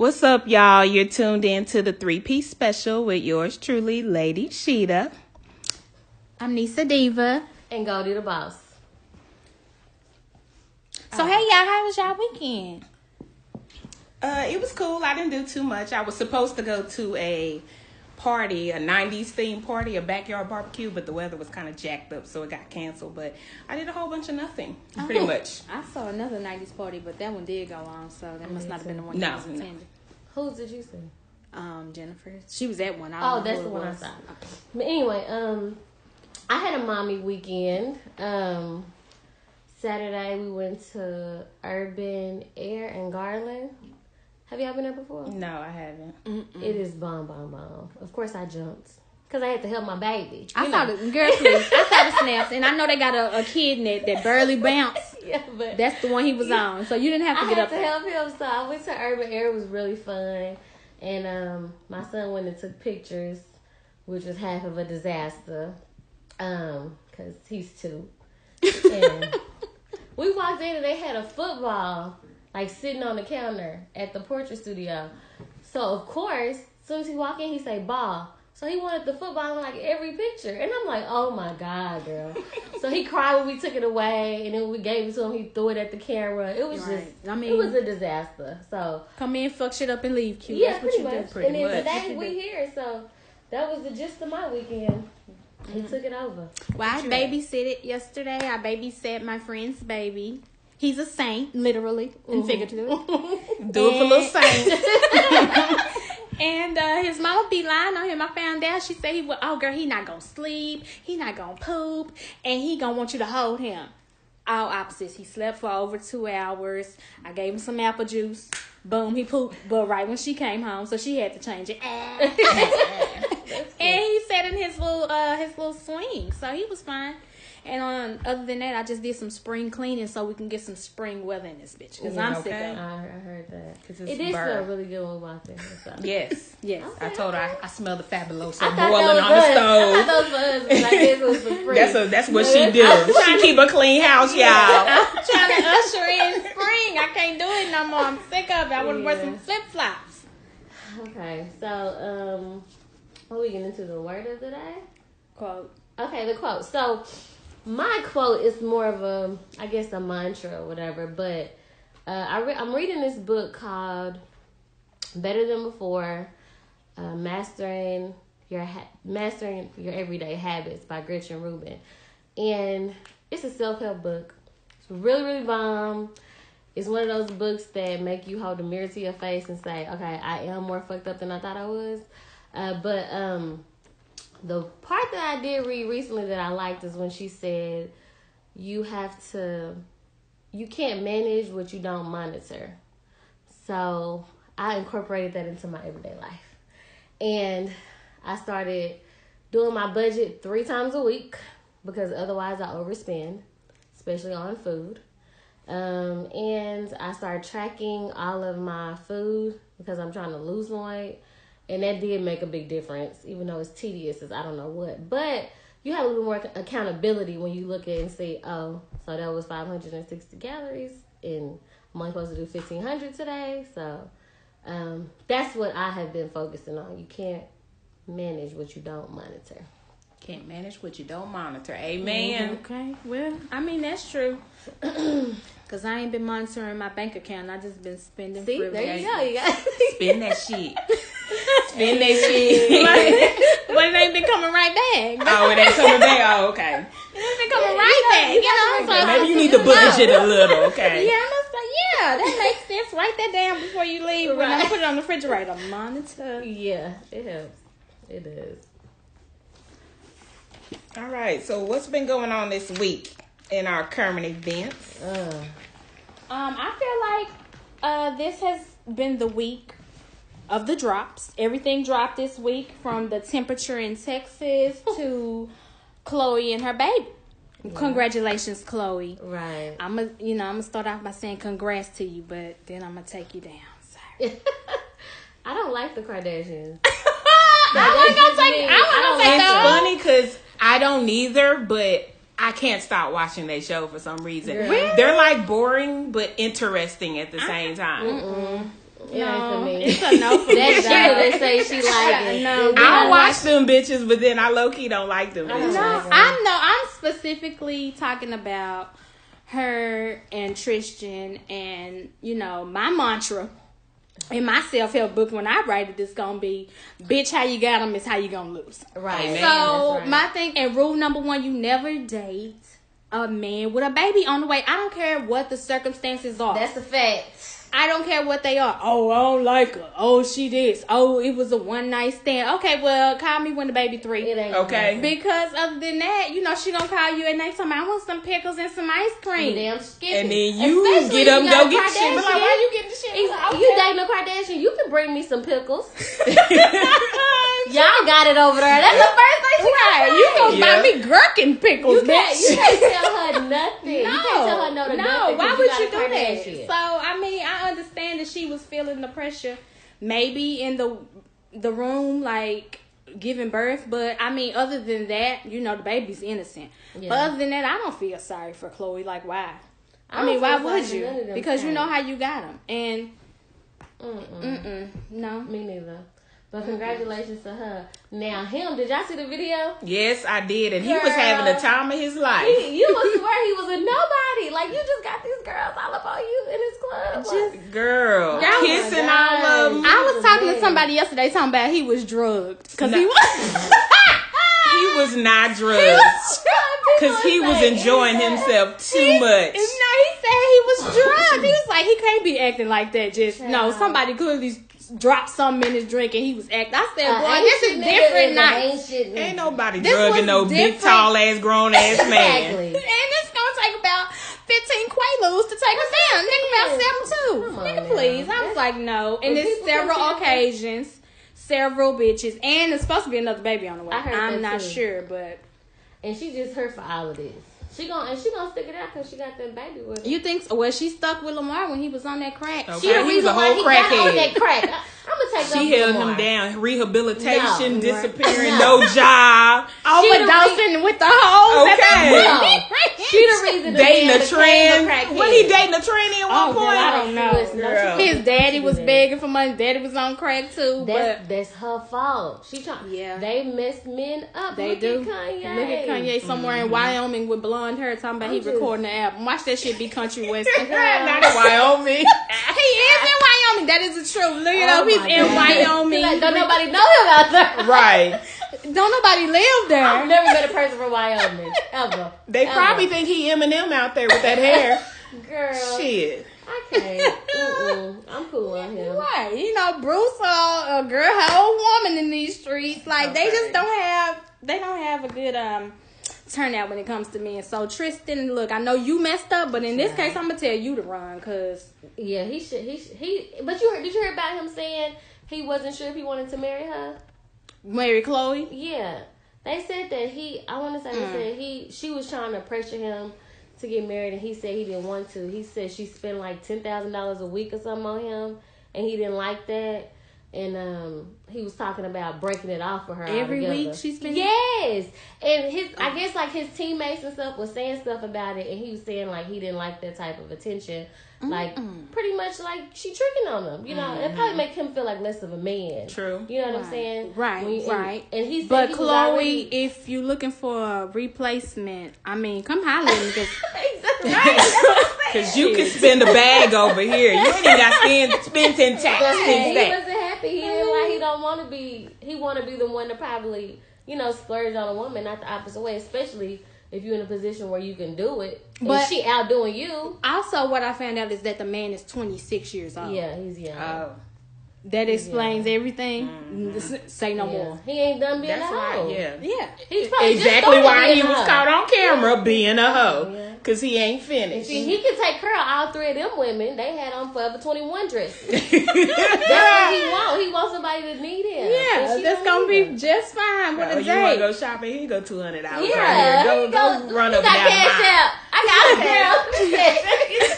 What's up, y'all? You're tuned in to the three piece special with yours truly, Lady Shida. I'm Nicea Diva. And Goldie the boss. So hey y'all, how was y'all weekend? Uh, it was cool. I didn't do too much. I was supposed to go to a party, a 90s theme party, a backyard barbecue, but the weather was kind of jacked up, so it got canceled. But I did a whole bunch of nothing, pretty much. I saw another '90s party, but that one did go on, so that must not have been the one No, you was no. attending. Whose did you see? Um, Jennifer, she was at one. I Oh, don't know that's the it one I was. saw. But anyway, um, I had a mommy weekend. Um, Saturday we went to Urban Air in Garland. Have y'all been there before? No, I haven't. It is bomb, bomb, bomb. Of course I jumped because I had to help my baby. I You saw the girl, please. I saw the snaps, and I know they got a, a kid in it that barely bounced. yeah, but That's the one he was on, so you didn't have to I get had up to there. help him, so I went to Urban Air. It was really fun, and um, my son went and took pictures, which was half of a disaster, um, cause he's two. And we walked in and they had a football like sitting on the counter at the portrait studio. So of course, as soon as he walked in, he say ball. So he wanted the football in like every picture, and I'm like, oh my god, girl. so he cried when we took it away, and then we gave it to him. He threw it at the camera. It was Right. just, I I mean- mean, it was a disaster. So Come in, fuck shit up, and leave. Q. yeah, That's what pretty you much. do. Pretty and then much. today we here, so that was the gist of my weekend. He mm-hmm. took it over. Well, I you babysit it yesterday. I babysat my friend's baby. He's a saint, literally and figuratively. Do it for little Saint. And uh, his mama be lying on him. I found out. She said he was, oh girl, he not gonna sleep. He not gonna poop, and he gonna want you to hold him. All opposites. He slept for over two hours. I gave him some apple juice. Boom, he pooped. But right when she came home, so she had to change it. and he sat in his little uh his little swing, so he was fine. And on other than that, I just did some spring cleaning so we can get some spring weather in this bitch. Cause I'm sick of it. I, I heard that. 'Cause it's It did burr. really good one we walked in. So. Yes. Yes. I told her I, I smell the fabuloso I thought boiling on was the us. I stove. thought that was for us. but I guess it was for free. That's a, that's what she do. She keep a clean house, y'all. I'm trying to usher in spring. I can't do it no more. I'm sick of it. I want to wear some flip flops. Okay, so um, what we getting into the word of the day? Quote. Okay, the quote. So my quote is more of a, I guess, a mantra or whatever. But uh, I re- I'm reading this book called "Better Than Before: uh, Mastering Your ha- Mastering Your Everyday Habits" by Gretchen Rubin, and it's a self help book. It's really really bomb. It's one of those books that make you hold a mirror to your face and say, "Okay, I am more fucked up than I thought I was." Uh, but um, the part that I did read recently that I liked is when she said, "You have to, you can't manage what you don't monitor." So I incorporated that into my everyday life, and I started doing my budget three times a week because otherwise I overspend, especially on food. Um, and I started tracking all of my food because I'm trying to lose weight. And that did make a big difference, even though it's tedious as I don't know what. But you have a little more accountability when you look at it and say, oh, so that was 560 calories, and I'm only supposed to do 1500 today. So um, that's what I have been focusing on. You can't manage what you don't monitor. Can't manage what you don't monitor. Amen. Okay. Well, I mean that's true. Cause I ain't been monitoring my bank account. I just been spending. See, frivolous. there you go. You got Spend that shit. Spend that shit. but it ain't been coming right back. oh, it ain't coming back. Oh, okay. It's been coming right back. You know, so Maybe you need to budget a little, okay? Yeah, I'm gonna say, yeah, that makes sense. Write that down before you leave. When I put it on the refrigerator, monitor. Yeah, it helps. It does. All right. So, what's been going on this week in our current events? Uh, Um, I feel like uh, this has been the week of the drops. Everything dropped this week from the temperature in Texas to Khloe and her baby. Congratulations, Khloe. right. I'm gonna, you know, I'm gonna start off by saying congrats to you, but then I'm gonna take you down. Sorry. I don't like the Kardashians. I wasn't gonna take. I I don't wasn't It's gonna funny because I don't either, but I can't stop watching that show for some reason. Really? They're like boring but interesting at the same time. It ain't for No, it's a no for That me. shit that say she like it. No, It's I don't watch them bitches, but then I low key don't like them I don't bitches. No. I'm no. I'm specifically talking about her and Tristan, and you know my mantra in my self help book when I write it, it is gonna be, "Bitch, how you got them is how you gonna lose." Right. Amen. So right. my thing and rule number one: you never date a man with a baby on the way. I don't care what the circumstances are. That's a fact. I don't care what they are. Oh, I don't like her. Oh, she this. Oh, it was a one night stand. Okay, well, call me when the baby three. It ain't Okay. gonna Because other than that, you know, she gonna call you at night time. I want some pickles and some ice cream. Damn skippy. And then you Especially get them, if you got go get the shit. But like, why you getting the shit? If I don't you dating a Kardashian, you can bring me some pickles. Y'all got it over there. That's the first thing she Right, you gonna Yeah. buy me gherkin pickles, You can't, bitch. you can't tell her nothing. No, you can't tell her no to no, nothing. 'cause why would got you do Kardashian. that? So I mean, I understand that she was feeling the pressure, maybe in the the room, like giving birth. But I mean, other than that, you know, the baby's innocent. But other than that, I don't feel sorry for Khloe. Like, why? I, I mean, why would you? Because you know how you got them, and Mm-mm. mm-mm, no. Me neither. But congratulations to her. Now him, did y'all see the video? Yes, I did, and he was having the time of his life. He, you would swear he was a nobody. Like you just got these girls all up on you in his club. Just- Girl, Y'all- kissing Oh all of them. I was talking to somebody yesterday talking about he was drugged because he was. He was not drugged because he was enjoying himself too much. No, he said he was drugged. He was like, he can't be acting like that. Just no, Child. somebody clearly dropped something in his drink and he was acting. I said, Uh, boy, this is different night. Ain't nobody This drugging was no big, tall ass, grown ass man. Exactly. And it's gonna take about fifteen Quaaludes to take us down. Nigga about seven two. Come on Nigga, now. please. I was like, no. And When it's several occasions. Several bitches, and it's supposed to be another baby on the way. I heard I'm that not too. sure, but And she just hurt for all of this. She gon' and she gonna stick it out because she got that baby with her. you think? So? Well, she stuck with Lamar when he was on that crack. Okay. She the he was reason a why whole he got on that crack. I, I'm gonna take She held Lamar. him down. Rehabilitation, No. disappearing, No. no job. overdosing with Dawson with the hoes. at Okay. the No. She the reason Dating man a became trend. crackhead. When he dating a tranny at one Oh, girl, point. I don't know. Girl. His daddy was begging for money. Daddy was on crack too, That's but that's her fault. She trying. Yeah. They messed men up. they Look do. At Kanye. Look at Kanye somewhere in mm-hmm. Wyoming with blonde hair talking about he I'm just- recording the album. Watch that shit be country western. Not in Wyoming. he is in Wyoming. That is the truth. Look it Oh up. He's my in Wyoming. Like, don't nobody know him out there. right. Don't nobody live there. I've never met a person from Wyoming ever. They Ever. probably think he Eminem out there with that hair. girl. Shit. I can't. Mm-mm. I'm cool on him. Right, you know, Bruce, uh, a girl, whole woman in these streets. Like they just don't have, they don't have a good um turnout when it comes to men. So Tristan, look, I know you messed up, but in this case, I'm gonna tell you to run, cause Yeah, he should. He should, he. But you heard? Did you hear about him saying he wasn't sure if he wanted to marry her? Marry Khloe. Yeah, they said that he. I want to say they mm. said he. She was trying to pressure him to get married, and he said he didn't want to. He said she spent like ten thousand dollars a week or something on him, and he didn't like that. And um, he was talking about breaking it off for her Every week she's been- yes, and his I guess like his teammates and stuff was saying stuff about it, and he was saying like he didn't like that type of attention. Like pretty much like she tricking on him, you know. It mm-hmm. probably make him feel like less of a man. True. You know what I'm saying? Right, When you- and- right. And, he said But he Khloe, already- if you're looking for a replacement, I mean, come holler at me because Exactly. Right. That's what I'm saying. Cause you can spend a bag over here. You ain't even got to spend, spend 10 But tax, he, 10 he stacks. wasn't happy. He didn't like. He don't want to be. He want to be the one to probably, you know, splurge on a woman, not the opposite way. Especially if you're in a position where you can do it. But- But she outdoing you. also what I found out is that the man is 26 years old. Yeah, he's young. Oh, That explains everything. Mm-hmm. S- Say no Yeah. more. He ain't done being that's a why, hoe. yeah. Yeah. He's probably Exactly started why he was hoe. caught on camera being a hoe. Yeah. Cause he ain't finished. See, he can take care of all three of them women. They had on Forever 21 dresses. That's what he want. He wants somebody to need him. Yeah, And that's gonna be him. just fine with Oh, a you want to date. go shopping? He go two hundred dollars Yeah, right here. Go, he go, go- run he up got and down cash out. I got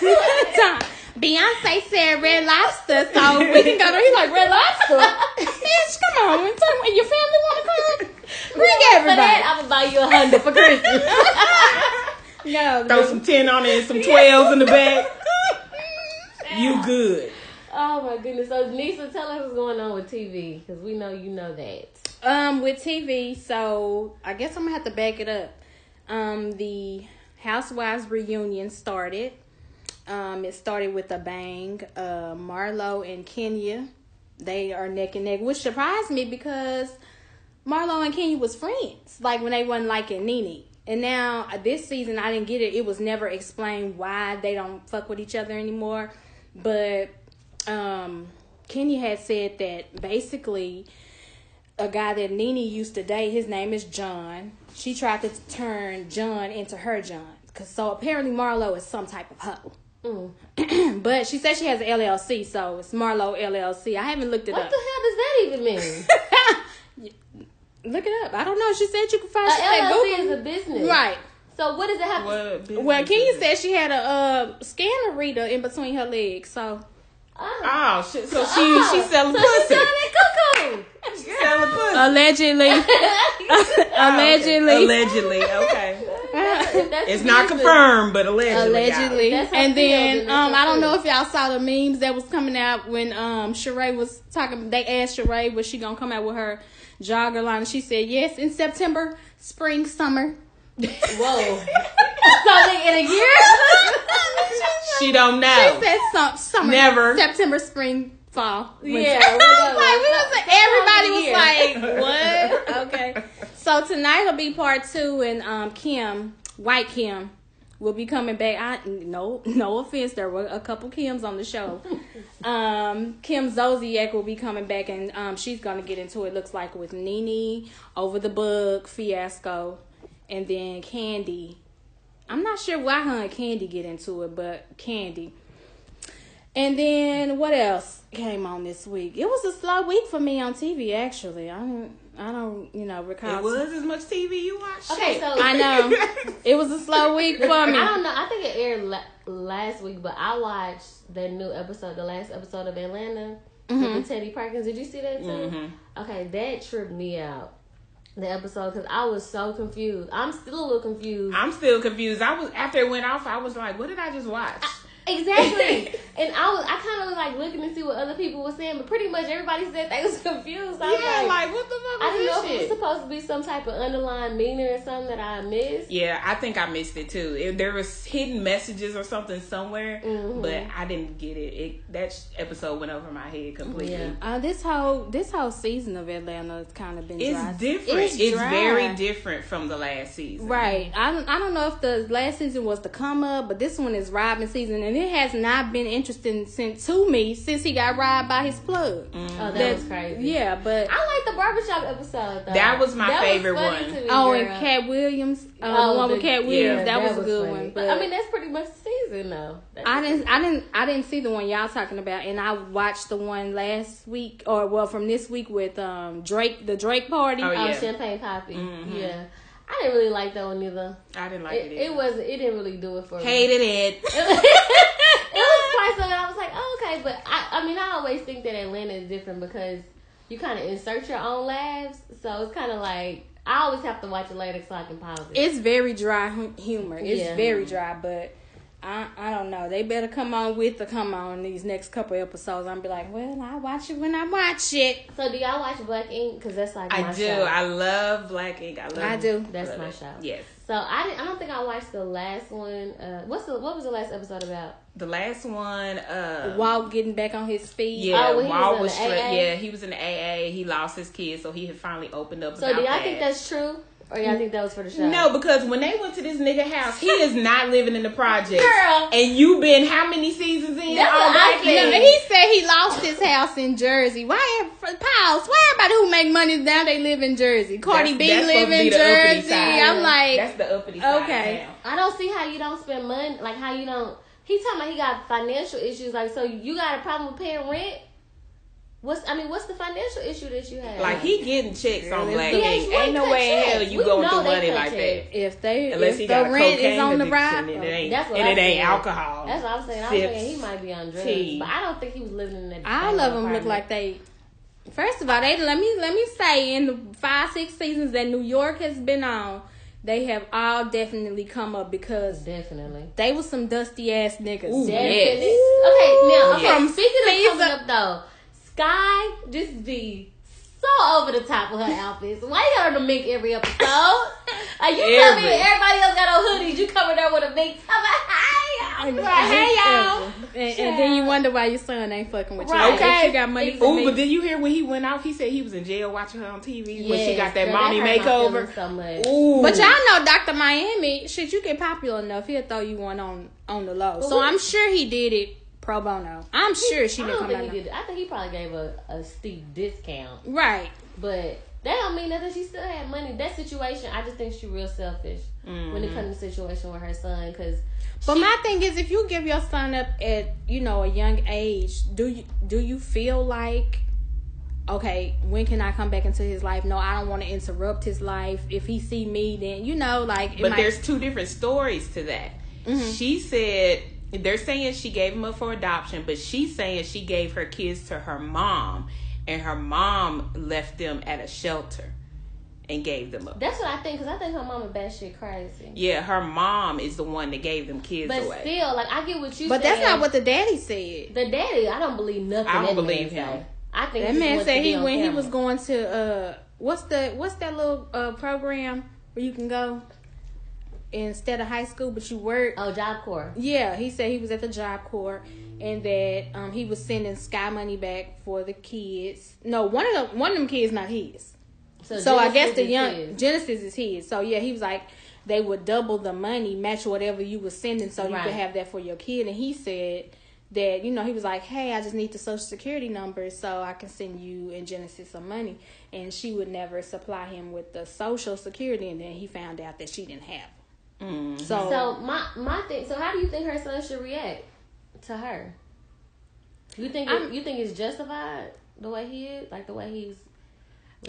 it, girl. Time. Beyonce said red lobster, so we can go there. He's like red lobster. Bitch, come on. And tell me, your family want to come? Bring For everybody. that, I'm gonna buy you a hundred for Christmas. No, Throw some ten on it and some twelves in the back. You good? Oh my goodness. So Nicea, tell us what's going on with TV because we know you know that. Um, with TV, so I guess I'm gonna have to back it up. Um, the Housewives reunion started. Um, it started with a bang. Uh, Marlo and Kenya, they are neck and neck, which surprised me because Marlo and Kenya was friends, like when they wasn't liking Nene. And now uh, this season, I didn't get it. It was never explained why they don't fuck with each other anymore. But um, Kenya had said that basically a guy that Nene used to date, his name is John. She tried to turn John into her John. Cause so apparently Marlo is some type of hoe. Mm. but she said she has an LLC, so it's Marlo LLC. I haven't looked it What up. What the hell does that even mean? Look it up. I don't know. She said you could find. A She said LLC Google. is a business, right. So what does it have? to... What business Well, Kenya said she had a uh, scanner reader in between her legs, so Oh. Oh shit! So she Oh, she selling so pussy. She's selling cuckoo. She selling pussy. allegedly, allegedly, Allegedly, okay. That's It's not confirmed, but allegedly. allegedly. And then then um, I don't know if y'all saw the memes that was coming out when um Sheree was talking. They asked Sheree was she gonna come out with her jogger line. and She said yes in September, spring, summer. Whoa. Something in a year? She don't know. She know. said some, summer, Never. September, spring, fall. winter. Yeah, I was like, we was That- everybody was like, what? Okay. So tonight will be part two, and um, Kim, White Kim, will be coming back. I no, no offense, there were a couple Kims on the show. Um, Kim Zolciak will be coming back, and um, she's gonna get into it. Looks like with Nene over the book fiasco, and then Kandi. I'm not sure why her and Kandi get into it, but Kandi. And then what else came on this week? It was a slow week for me on TV. Actually, I don't, I don't, you know, recall. It was as much TV you watched. Okay, so I know it was a slow week for me. I don't know. I think it aired la- last week, but I watched the new episode, the last episode of Atlanta Mm-hmm. with Teddy Perkins. Did you see that too? Mm-hmm. Okay, that tripped me out. The episode because I was so confused. I'm still a little confused. I'm still confused. I was after it went off. I was like, "What did I just watch?" Exactly. and I was I kind of was like looking to see what other people were saying, but pretty much everybody said they was confused. I was yeah, like, like, what the fuck I was didn't know this if it was supposed to be some type of underlying meaning or something that I missed. Yeah, I think I missed it too. It, there was hidden messages or something somewhere, Mhm. but I didn't get it. It that sh- episode went over my head completely. Yeah. Uh, this whole this whole season of Atlanta has kind of been It's dry. different. It's, dry. very different from the last season. Right. I don't, I don't know if the last season was the come up, but this one is Robbin' Season, and it has not been interesting since to me since he got robbed by his plug. Oh, that, That- was crazy. Yeah, but I like the barbershop episode though. That was my favorite funny one. to me, oh, girl. and Katt Williams, uh, Oh, the one with Katt Williams, yeah, that, was a good funny. one. But, I mean, that's pretty much the season though. That's I didn't, I didn't, I didn't see the one y'all talking about, and I watched the one last week, or well, from this week with um Drake, the Drake party. Oh, Oh, Champagne Papi. Mhm. Yeah, I didn't really like that one either. I didn't like It, it. it was it didn't really do it for me. hated it. it was twice of it. I was like, oh, okay, but I, I mean, I always think that Atlanta is different because you kind of insert your own laughs, so it's kind of like I always have to watch it later so I can pause it. It's very dry hu- humor. It's Yeah. very dry, but I I don't know. They better come on with the come on these next couple episodes. I'm be like, well, I watch it when I watch it. so do y'all watch Black Ink? Because that's like I my do. show. I do. I love Black Ink. I love. I do. That's love my it. show. Yes. So I didn't, I don't think I watched the last one. Uh, what's the what was the last episode about? The last one. Uh, Walt getting back on his feet. Yeah, Oh, when he Walt was in was the straight. AA? Yeah, he was in the AA. He lost his kids, so he had finally opened up. So about do y'all that. think that's true, Oh, or y'all think that was for the show? No, because when they went to this nigga house, he is not living in the project. Girl. And you been how many seasons in? That's what I already? said. He said he lost his house in Jersey. Why, pause? Why everybody who make money now they live in Jersey? Cardi That's- B that's live in be the uppity Jersey. side. I'm like, that's the uppity side. Okay. now. I don't see how you don't spend money. Like how you don't. He talking about he got financial issues. Like so, you got a problem with paying rent? What's I mean, what's the financial issue that you have? Like he getting checks on Girl, Black it's- Ink. Ain't no way in hell you We going know through money like checks. that. if they Unless if he the got rent cocaine is on the addiction rise, and it ain't, That's what and I it ain't alcohol. That's what I'm saying. I'm Sips, thinking he might be on drugs, tea. but I don't think he was living in that. all of them look like they. First of all, they let me let me say in the five six seasons that New York has been on, they have all definitely come up because Definitely. they was some dusty ass niggas. Ooh, Definitely. Yes. Okay, now okay. From speaking of coming up though, Sky just be so over the top with her outfits. Why you got her to mink every episode? Like you come Every. in, everybody else got on hoodies. You coming there with a mink. I'm like, hi, y'all. Right. Hey, y'all. And, and then you wonder why your son ain't fucking with you. Right. Okay, you got money for Ooh, but did you hear when he went out? He said he was in jail watching her on TV when she got that girl, mommy hurt my makeover. So much. Ooh, But y'all know Dr. Miami, shit, you get popular enough, he'll throw you one on on the low. So we- I'm sure he did it pro bono. I'm sure she didn't don't come think out. he did. I think he probably gave a, a steep discount. Right. But that don't mean nothing. She still had money. That situation, I just think she real selfish when it comes to the situation with her son. Because But my thing is, if you give your son up at you know a young age, do you do you feel like, okay, when can I come back into his life? No, I don't want to interrupt his life. If he see me, then you know, like, it But might- there's two different stories to that. Mm-hmm. She said they're saying she gave him up for adoption, but she's saying she gave her kids to her mom, and her mom left them at a shelter and gave them up. that's what I think. Because I think her mom mama batshit crazy. Yeah, her mom is the one that gave them kids But away. still, like I get what you. but that's not what the daddy said. the daddy. I don't believe nothing. I don't believe him. say. I think That man said he on when he was going to uh what's the what's that little uh program where you can go instead of high school but you work. Oh, Job Corps. Yeah, he said he was at the job corps and that um he was sending sky money back for the kids. No, one of them one of them kids not his. So I guess the young his. Genesis is his. So yeah, he was like they would double the money, match whatever you were sending, so you could have that for your kid. And he said that you know he was like, hey, I just need the social security number so I can send you and Genesis some money. And she would never supply him with the social security, and then he found out that she didn't have. It. Mm. So, So my my thing. So how do you think her son should react to her? You think it, you think it's justified the way he is, like the way he's.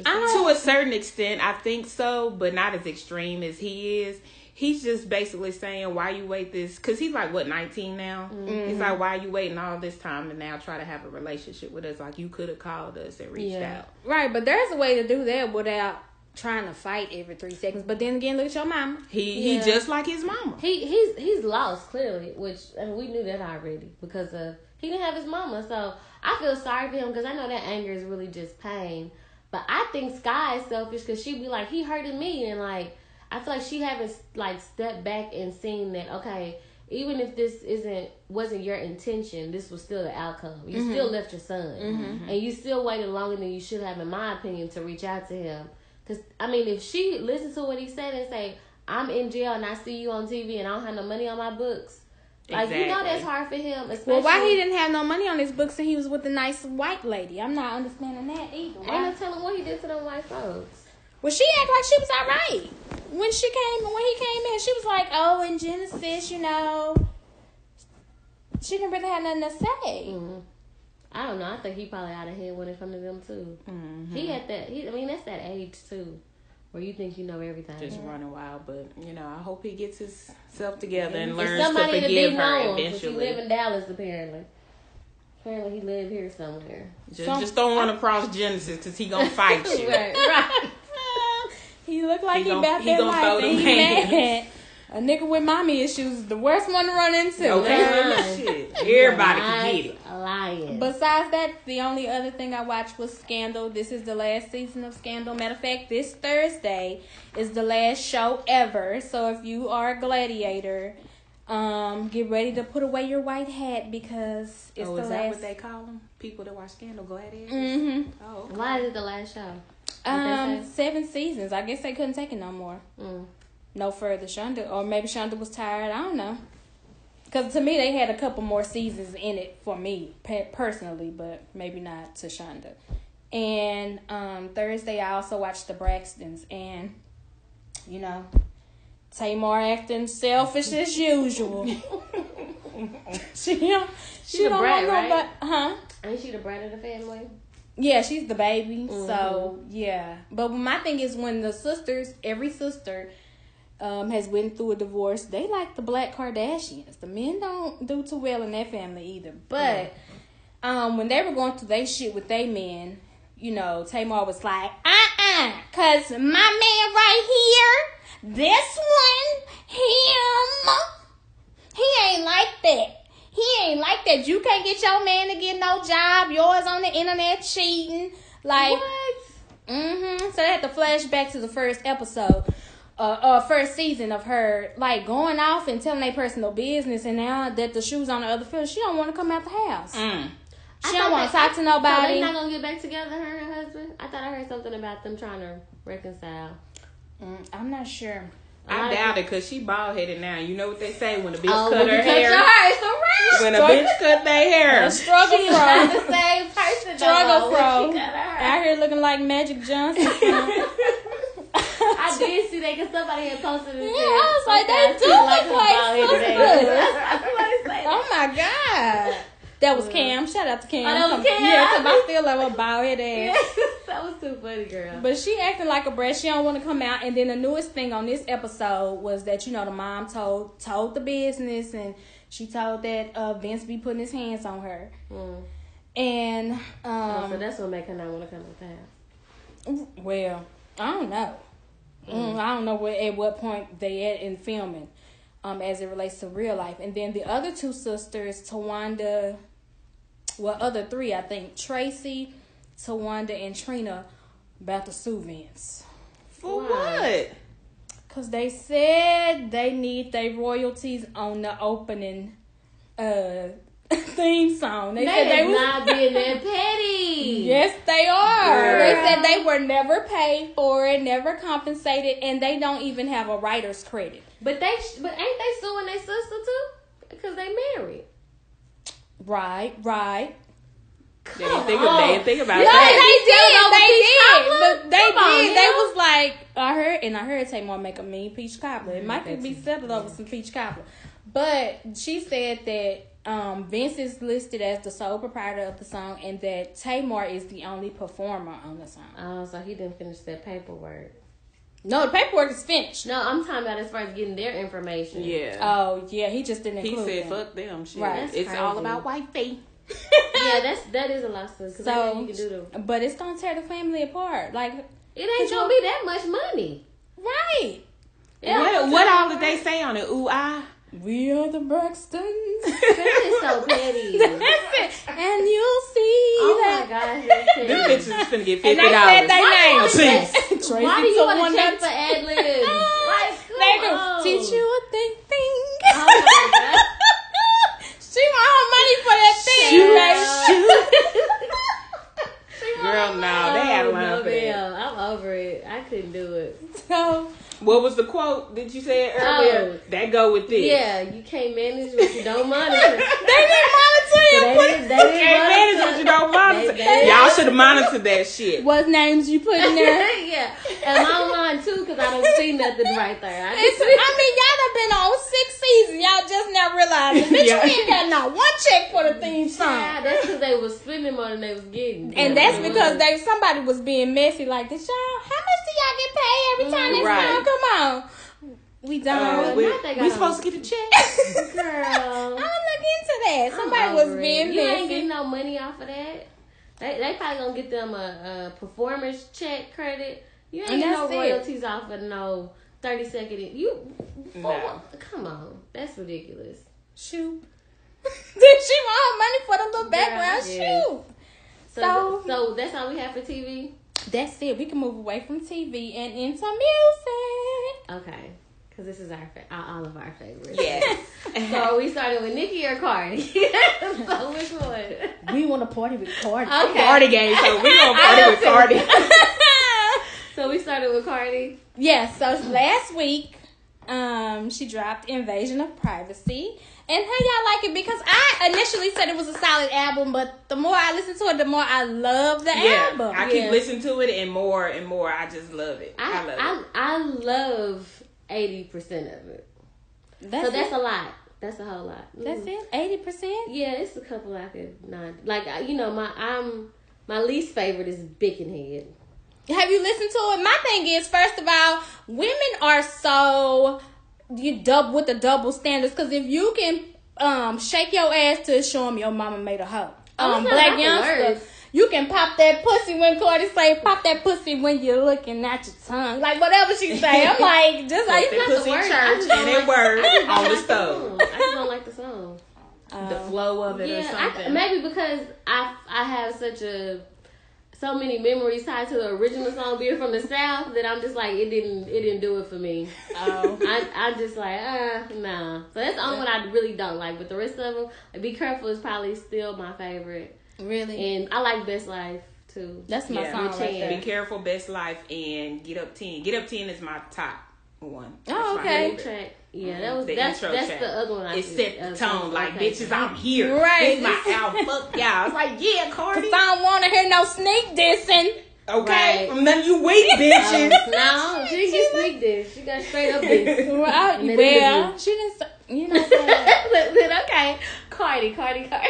I to a certain extent, I think so, but not as extreme as he is. He's just basically saying, "Why you wait this?" Because he's like what nineteen now. He's like, "Why you waiting all this time and now try to have a relationship with us? Like you could have called us and reached Yeah. out." Right, but there's a way to do that without trying to fight every three seconds. But then again, look at your mama. He Yeah. he just like his mama. He he's he's lost clearly, which and we knew that already because of he didn't have his mama. So I feel sorry for him because I know that anger is really just pain. But I think Sky is selfish because she'd be like he hurted me and like I feel like she haven't like stepped back and seen that okay even if this isn't wasn't your intention this was still the outcome you mm-hmm. still left your son mm-hmm. and you still waited longer than you should have in my opinion to reach out to him because I mean if she listens to what he said and say I'm in jail and I see you on TV and I don't have no money on my books like you know that's hard for him especially Well, why he didn't have no money on his books and he was with the nice white lady? I'm not understanding that either. ain't no telling what he did to them white folks Well, she acted like she was all right when she came. When he came in, she was like, "Oh, in Genesis, you know, she didn't really have nothing to say." Mhm. I don't know. I think he probably out of head when it comes to them too. Mm-hmm. He at that. He, I mean, that's that age too, where you think you know everything. Just running wild, but you know, I hope he gets himself together and It's learns to somebody to, be forgive her known. 'cause He live in Dallas apparently. Apparently, he live here somewhere. Just, Some- just don't run across Genesis because he gonna fight you. right, right. he look like He he, gonna- about he that life and he mad. A nigga with mommy issues is the worst one to run into. Okay. Everybody can get it. Lying. Besides that, the only other thing I watched was Scandal. This is the last season of Scandal. Matter of fact, this Thursday is the last show ever. So if you are a gladiator, um, get ready to put away your white hat because it's oh, the is that last. what they call them? People that watch Scandal Gladiators? mm-hmm. Oh, okay. Why is it the last show? Um, seven seasons. I guess they couldn't take it no more. Mm. No further. Shonda, or maybe Shonda was tired. I don't know. Because to me, they had a couple more seasons in it for me personally, but maybe not to Shonda. And um, Thursday, I also watched The Braxtons, and you know, Tamar acting selfish as usual. she don't. She, She the don't brat, want right? huh? Ain't she the brat of the family? Yeah, she's the baby. Mm-hmm. So yeah, but my thing is when the sisters, every sister, um, has went through a divorce. They like the Black Kardashians. The men don't do too well in that family either. But um, when they were going through their shit with they men, you know, Tamar was like, uh uh cause my man right here this one, him, he ain't like that. He ain't like that. You can't get your man to get no job. Yours on the internet cheating. Like, What? Mm-hmm. So they had to flash back to the first episode, uh, uh, first season of her like going off and telling their personal business, and now that the shoes on the other foot, she don't want to come out the house. Mm. She I don't want to talk to So nobody. they not gonna get back together, her and her husband? I thought I heard something about them trying to reconcile. Mm, I'm not sure. I doubt it because she bald headed now. You know what they say when a bitch Oh, cut when her cut hair. your hair, it's a wrap. When a bitch cut their hair. struggle She's not the same person. Struggle no more fro. when she cut her. Out here looking like Magic Johnson. I did see that because somebody had posted it. Yeah, I was like, they do look like sisters. oh my god. That was Cam. Shout out to Cam. Oh, that was Cam? Yeah, because I still love her bald head ass. that was too funny, girl. But she acting like a brat. She don't want to come out. And then the newest thing on this episode was that you know the mom told told the business, and she told that uh, Vince be putting his hands on her. Mm. And Oh, um, so that's what make her not want to come out the house. well, I don't know. Mm, I don't know where at what point they at in filming, um, as it relates to real life. And then the other two sisters, Towanda, well, other three, I think, Traci, Towanda, and Trina, about to sue Vince. For Why? what? Cause they said they need their royalties on the opening uh theme song. They, They, said they is was not being that petty. Yes, they are. They said they were never paid for it, never compensated, and they don't even have a writer's credit. But they, but ain't they suing their sister too? Because they married. Right, right. They didn't think, on. of, they didn't think about No, that. they did. They did. But they Come on, did. They now. was like, I heard, and I heard Tamar make a mean peach cobbler. It might that's be it. settled over some peach cobbler. But she said that um, Vince is listed as the sole proprietor of the song, and that Tamar is the only performer on the song. Oh, so he didn't finish that paperwork. No, the paperwork is finished. No, I'm talking about as far as getting their information. Yeah. Oh yeah, he just didn't he include said, them. fuck them. Shit. Right. That's It's crazy. all about wifey. yeah, that's that is a lawsuit. Cause So, you can do the. but it's gonna tear the family apart. Like, It ain't gonna be that much money. right? Yeah, what, what all did they say on it? Ooh, I. We are the Braxtons. That is so petty. That's it. And you'll see Oh my that. gosh, that's petty. This bitch is finna get fifty they said dollars. they Why names. do you wanna- Traci Why do you want to check for ad libs? Like, They come can on. teach you a thing thing. Oh my she want her money for that thing, Shoot, baby. Girl, no, they had a Oh, line for that. I'm over it. I couldn't do it. So What was the quote? Did you say it earlier? Oh. That go with this. Yeah, you can't manage what you don't monitor. they didn't monitor So you. they didn't, they didn't monitor- what you don't monitor. They- they- Y'all should have monitored that shit. what names you put in there? yeah, and I'm online too because I don't see nothing right there. I It's, just, I mean, y'all done been on six seasons. Y'all just now realized it. Bitch, Yeah. you ain't got not one check for the theme song. yeah, that's because they was spending more than they was getting. And Yeah, that's it because was. they somebody was being messy. Like, this. y'all? How much do y'all get paid every time this Right. song come on? We Uh, don't. we, not we supposed to get a check. Girl. I'll Girl. look into that. Somebody was being it. You ain't getting no money off of that. They they probably gonna get them a, a performance check credit. You ain't no that's it. royalties off of no thirty second. You No. come on, that's ridiculous. Shoot. Did she want her money for the little background yes. shoot? So So- so that's all we have for TV. That's it. We can move away from TV and into music. Okay, because this is our fa- all all of our favorites. Yes. So we started with Nicki or Cardi? so which one? We want to party with Cardi. Okay. Party game, so we gonna party with Cardi. So we started with Cardi. yeah, so last week, um, she dropped Invasion of Privacy. And how y'all like it? Because I initially said it was a solid album, but the more I listen to it, the more I love the Yeah, album. I keep Yeah. listening to it and more and more. I just love it. I, I love I, it. I, love eighty percent of it. that's so that's it. a lot. That's a whole lot. That's Mm. it. Eighty percent. Yeah, it's a couple I could not like. You know, my I'm my least favorite is Bickenhead. Have you listened to it? My thing is, first of all, women are so you double with the double standards. Because if you can um shake your ass to show them your mama made a hoe, Oh, um black youngster, words. You can pop that pussy when Cardi say, pop that pussy when you're looking at your tongue. Like whatever she say. I'm like, just like They not the pussy in words. I church and it like- word I just don't on the like stove. I just don't like the song. The flow of it or Yeah, I, something. maybe because I I have such a so many memories tied to the original song being from the south that I'm just like it didn't it didn't do it for me. Oh. I I'm just like uh nah. So that's the only one I really don't like. But the rest of them, like, Be Careful is probably still my favorite, Really? and I like Best Life too. That's my Yeah. song With right there. Be careful, best life, and get up ten. Get up ten is my top one. That's Oh, okay. Track. Yeah, that was The that's intro that's track. the other one. I It set the tone like, okay. bitches, I'm here. Right. This my album. Fuck y'all. I was like, yeah, Cardi. Cause I don't want to hear no sneak dissing. Okay, Right. and then you weak Um, bitches. no, she didn't get sneak this. She got straight up this. Well, And well she didn't. say- You know. What I'm saying? Listen, okay, Cardi, Cardi, Cardi.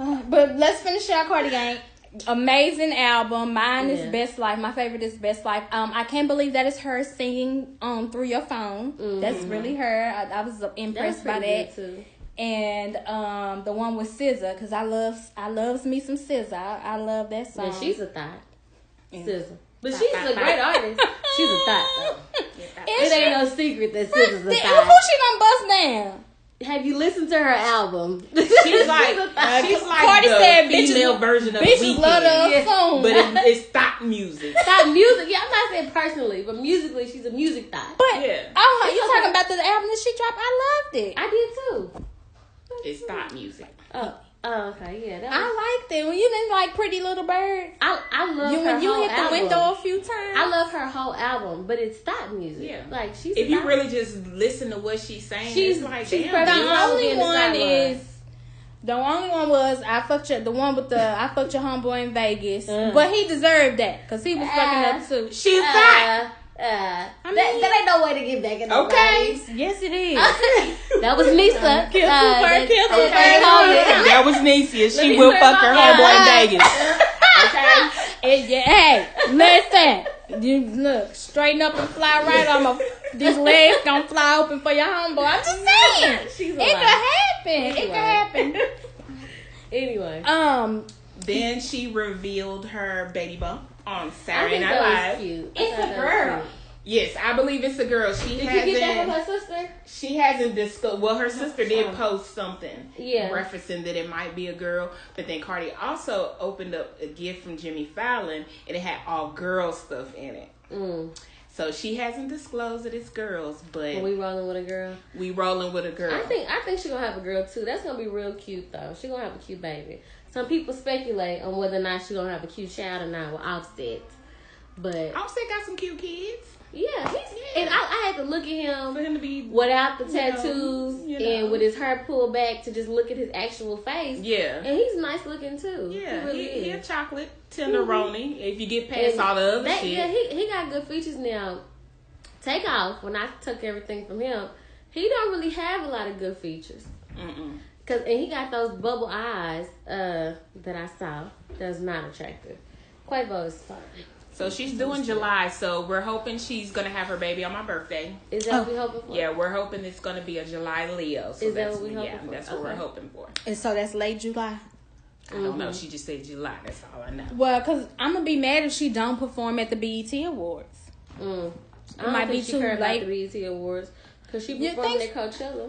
But let's finish our Cardi gang. Amazing album. Mine Yeah. is Best Life. My favorite is Best Life. Um, I can't believe that is her singing um through your phone. That's really her. I, I was impressed by that. too. And um, the one with SZA, cause I love I loves me some SZA. I, I love that song. Yeah, she's a thought. Yeah. SZA. But she's a great artist. She's a thought though. It ain't no secret that SZA's a who she gonna bust down? Have you listened to her album? She's like, a uh, she's like Cardi the said bitches- female version of Bitches Weeknd, love the Yeah. song. but it, it's stop music. Thought music. Yeah, I'm not saying personally, but musically, she's a music thought. but Yeah. oh, It's you okay. talking about the album that she dropped? I loved it. I did too. It's stop music. Oh, oh okay, yeah. That was, I liked it. When you didn't like Pretty Little Bird, I, I love you her when you whole hit the album. window a few times. I love her whole album, but it's stop music. Yeah. like she's. If you thought. really just listen to what she's saying, She's- like, she's damn, the Don't only be the one is the only one was I fucked your the one with the I fucked your homeboy in Vegas, Uh. but he deserved that because he was fucking Uh. up too. She's hot. Uh, that, mean- that ain't no way to get back in the Okay. face. Yes, it is. that was Nicea. Kill Uh, Cooper, that- kill that- Cooper. that that was Nicea. She will fuck her mind. homeboy in Vegas. And yeah, hey, listen. You look straighten up and fly right. I'm a these legs gonna fly open for your homeboy. I'm just saying, She's a it could lie. happen. It could Anyway. happen. Anyway, Um, Then she revealed her baby bump on Saturday Night Live. cute. It's a girl. Yes, I believe it's a girl. She Did you hasn't. get that from her sister? She hasn't discussed. Well, her sister did Oh. post something, Yeah. referencing that it might be a girl. But then Cardi also opened up a gift from Jimmy Fallon, and it had all girl stuff in it. Mm. So she hasn't disclosed that it's girls, but we rolling with a girl, we rolling with a girl. I think I think she gonna have a girl too. That's gonna be real cute though. She gonna have a cute baby. Some people speculate on whether or not she gonna have a cute child or not with Offset, but Offset got some cute kids. Yeah, he's and I, I had to look at him For him to be, without the You know, tattoos you know. and with his hair pulled back to just look at his actual face. yeah, And he's nice looking too. yeah, he really he, he a chocolate tenderoni. If you get past And all the other that- shit, Yeah, he he got good features now. Take off when I took everything from him. He don't really have a lot of good features. Mm-mm. Cause and he got those bubble eyes uh, that I saw. That's not attractive. Quavo is fine. So she's doing July, so we're hoping she's gonna have her baby on my birthday. Is that Oh. what we hoping for? Yeah, we're hoping it's gonna be a July Leo. So Is that that's what we yeah, hoping for? that's what we're hoping for. and so that's late July. I don't know. She just said July. That's all I know. Well, cause I'm gonna be mad if she don't perform at the BET Awards. Mm. I It don't might think be she too cared late. about the BET Awards because she You performed think at Coachella,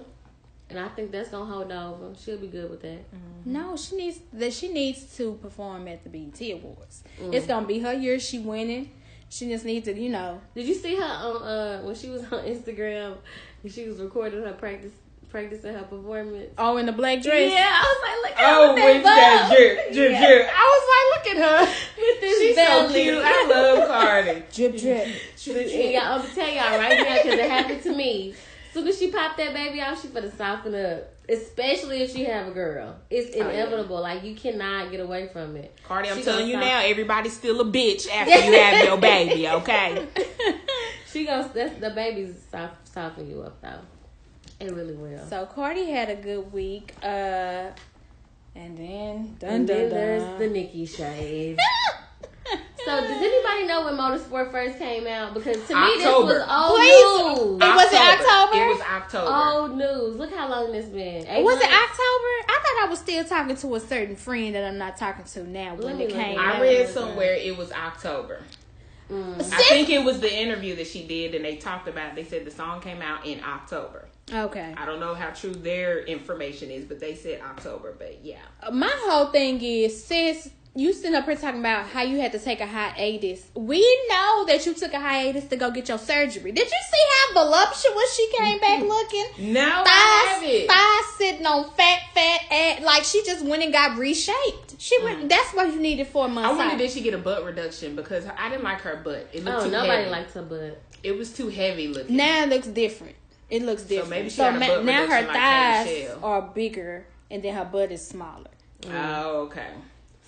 and I think that's gonna hold over. She'll be good with that. No, she needs that. She needs to perform at the BET Awards. Mm. It's gonna be her year. She winning. She just needs to, you know. Did you see her on uh, when she was on Instagram and she was recording her practice practicing her performance? Oh, in the black dress. Yeah, I was like, look at Oh, her with when she that drip, drip, Yeah. drip. I was like, look at her. With this She's so cute. I love Cardi. Drip, drip. And y'all, I'm gonna tell y'all right now because it happened to me. Soon as she popped that baby out, she finna soften up. Especially if she have a girl, it's Oh, yeah. inevitable. Like you cannot get away from it. Cardi, I'm She telling you soft- now, everybody's still a bitch after you have your baby, okay? She goes. That's the baby's soft, soften you up though. It really will. So Cardi had a good week. Uh, and then dun and dun then dun. there's the Nicki shade. So does anybody know when Motorsport first came out? Because to me October. this was old Please. news. It was in October? It was October. Old news. Look how long this been. Eight was it months? October? I thought I was still talking to a certain friend that I'm not talking to now when Let it came. it I out. read somewhere it was October. Mm. I think it was the interview that she did, and they talked about. They said the song came out in October. Okay. I don't know how true their information is, but they said October. But yeah, My whole thing is, sis, you sitting up here talking about how you had to take a hiatus. We know that you took a hiatus to go get your surgery. Did you see how voluptuous she came back mm-hmm. looking? no, I haven't. thighs sitting on fat, fat ass. Like she just went and got reshaped. She went. Mm. That's what you needed for a month. I wonder did she get a butt reduction because I didn't like her butt. It looked Oh, too nobody heavy. likes her butt. it was too heavy looking. Now it looks different. It looks different. So maybe she had a butt now her reduction like thighs are bigger, and then her butt is smaller. Mm. Oh, okay.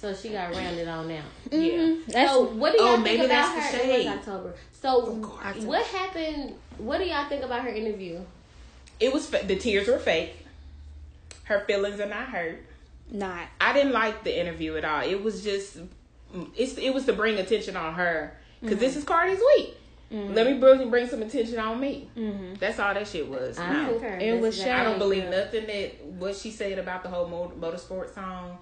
So she got rounded on now. Yeah. Mm-hmm. That's So what do oh, y'all Oh, think maybe about that's the her? It was. October. So course. what happened? What do y'all think about her interview? It was the tears were fake. Her feelings are not hurt. not. I didn't like the interview at all. It was just it's it was to bring attention on her because this mm-hmm. is Cardi's week. Mm-hmm. Let me bring bring some attention on me. That's all that shit was. I No. concur. It was exactly I don't shade. believe nothing that what she said about the whole motorsport song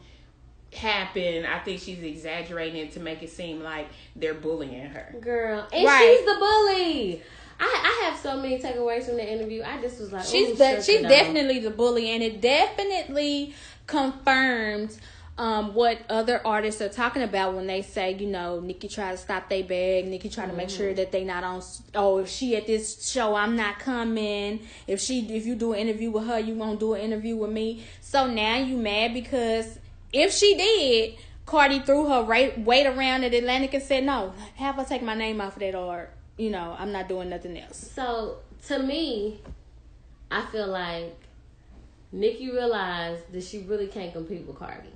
happened. I think she's exaggerating to make it seem like they're bullying her. Girl, and Right. she's the bully. I I have so many takeaways from the interview. I just was like, She's ooh, de- shut she's definitely the bully, and it definitely confirmed um, what other artists are talking about when they say, you know, Nicki try to stop they bag, Nicki try to make Mm-hmm. sure that they not on. Oh, if she at this show, I'm not coming. If she, if you do an interview with her, you won't do an interview with me. So now you mad because if she did. Cardi threw her right, weight around at Atlantic and said, "No, have her take my name off of that, or you know, I'm not doing nothing else." So to me, I feel like Nicki realized that she really can't compete with Cardi.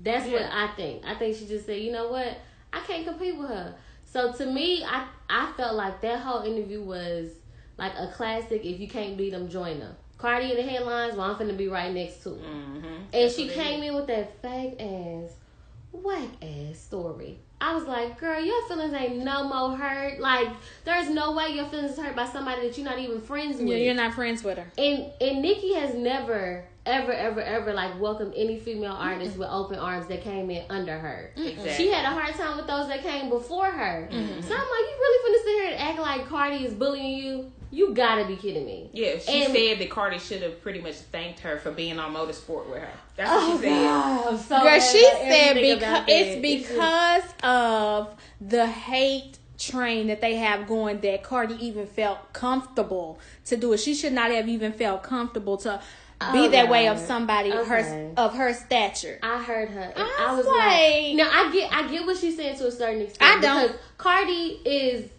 That's what I think. I think she just said, you know what, I can't compete with her. So to me, I I felt like that whole interview was like a classic. If you can't beat them, join them. Cardi in the headlines, well, I'm finna be right next to her. Mm-hmm. And she came in with that fake ass, whack ass story. I was like, girl, your feelings ain't no more hurt. Like, there's no way your feelings is hurt by somebody that you're not even friends with. Yeah, you're not friends with her. and and Nicki has never, ever, ever, ever like welcomed any female artist with open arms that came in under her. Exactly. She had a hard time with those that came before her. Mm-hmm. So I'm like, you really finna sit here and act like Cardi is bullying you? You gotta be kidding me. Yeah, she And- said that Cardi should have pretty much thanked her for being on motorsport with her. That's what Oh, she said. God, so Girl, she said because about that. it's just- because of the hate train that they have going that Cardi even felt comfortable to do it. She should not have even felt comfortable to be Oh, that way of somebody Okay. her of her stature. I heard her. I I, was like, like- no, I get, I get what she's saying to a certain extent. I don't. because Cardi is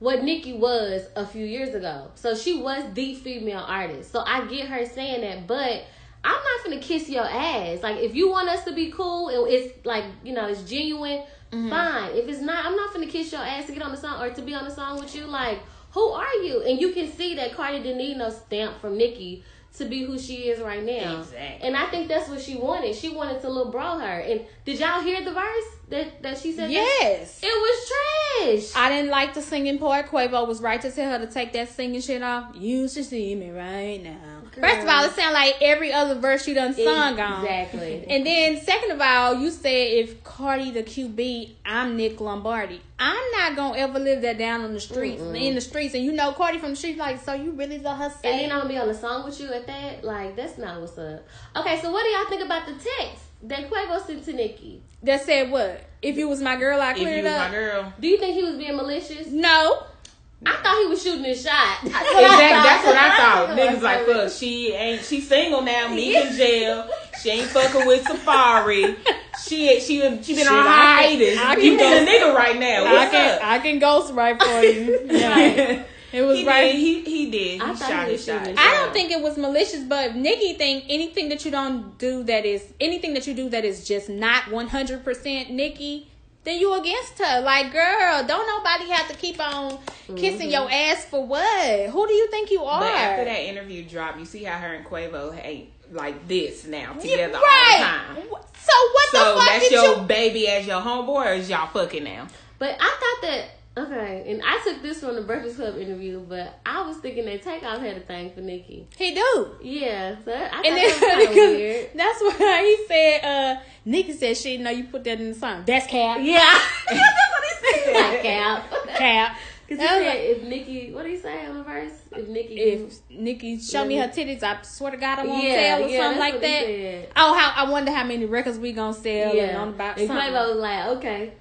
what Nicki was a few years ago. So she was the female artist. So I get her saying that, but I'm not gonna kiss your ass. Like if you want us to be cool, and it's like you know it's genuine. Mm-hmm. Fine. If it's not, I'm not gonna kiss your ass to get on the song or to be on the song with you. Like who are you? And you can see that Cardi didn't need no stamp from Nicki to be who she is right now. Exactly. And I think that's what she wanted. She wanted to little bro her. And did y'all hear the verse that that she said? that? yes. It was trash. I didn't like the singing part. Quavo was right to tell her to take that singing shit off. You should see me right now. First of all, it sounded like every other verse you done sung on. Exactly. And then, second of all, you said if Cardi the QB, I'm Nick Lombardi. I'm not gonna ever live that down on the streets, in the streets. And you know, Cardi from the streets, like, so you really let her and then I'm gonna be on the song with you at that. Like that's not what's up. Okay, so what do y'all think about the text that Quavo sent to Nicki? that said what? If you was my girl, I If you cleared was it my up. girl, Do you think he was being malicious? No, I thought he was shooting his shot. exactly. That's what I thought. Like, Niggas like, like, fuck, she ain't. She single now. Me in jail. She ain't fucking with Safaree. She she she been Shit, on I can- hiatus. I You can been a nigga right now. I What's can up? I can ghost right for you. Yeah. It was he right. Did, he he did. He I thought shot he his was shot. shooting. I don't think it was malicious, but Nicki think anything that you don't do that is anything that you do that is just not one hundred percent Nicki, then you against her. Like, girl, don't nobody have to keep on kissing your mm-hmm. ass for what? Who do you think you are? But after that interview dropped, you see how her and Quavo ain't like this now Yeah, together all the time. So what So the fuck that's did your you? baby as your homeboy, or is y'all fucking now? But I thought that Okay, and I took this from the Breakfast Club interview, but I was thinking that Takeoff had a thing for Nicki. He do. Yeah, so I thought And that was kind of weird. that's why he said, uh, Nicki said she didn't know you put that in the song. That's cap. Yeah, that's what he said. Like cap. Cap. Because he said like- if Nicki, what did he say on the verse? If Nicki, if Nicki show me her titties, I swear to God I won't Yeah, sell or yeah, something like that. Oh, how I wonder how many records we gonna sell yeah, and on about and something. Quavo was like, okay,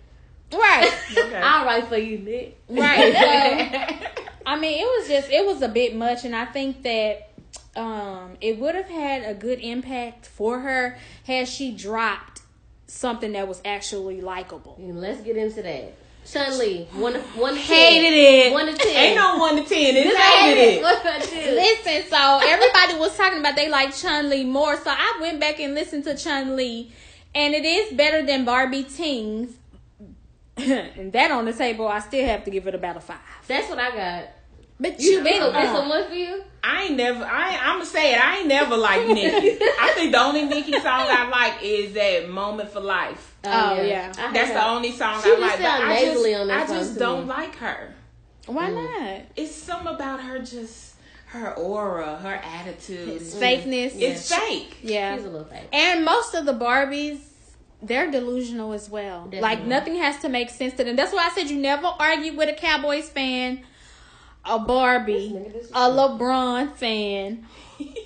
Right, Okay. I'll write for you, Nick. right. So, I mean, it was just it was a bit much, and I think that um it would have had a good impact for her had she dropped something that was actually likable. And let's get into that. Chun Li, one one to Hated ten. it. One to ten. Ain't no one to ten. It's hated hated it. What about you? Listen, so everybody was talking about they like Chun Li more, so I went back and listened to Chun Li, and it is better than Barbie Tingz. and that on the table, I still have to give it about a five. That's what I got. But You you been so that's a one for you. I ain't never. I I'm gonna say it. I ain't never liked Nicki. I think the only Nicki song I like is that "Moment for Life." Oh, yeah. I That's the only song She I just like. I just, on that I just don't me. like her. Why Mm. not? It's some about her, just her aura, her attitude. It's fakeness. It's fake. Yeah. She's a little fake. And most of the Barbies, they're delusional as well. Definitely. Like nothing has to make sense to them. That's why I said you never argue with a Cowboys fan, a Barbie, This nigga disrespectful. a LeBron fan,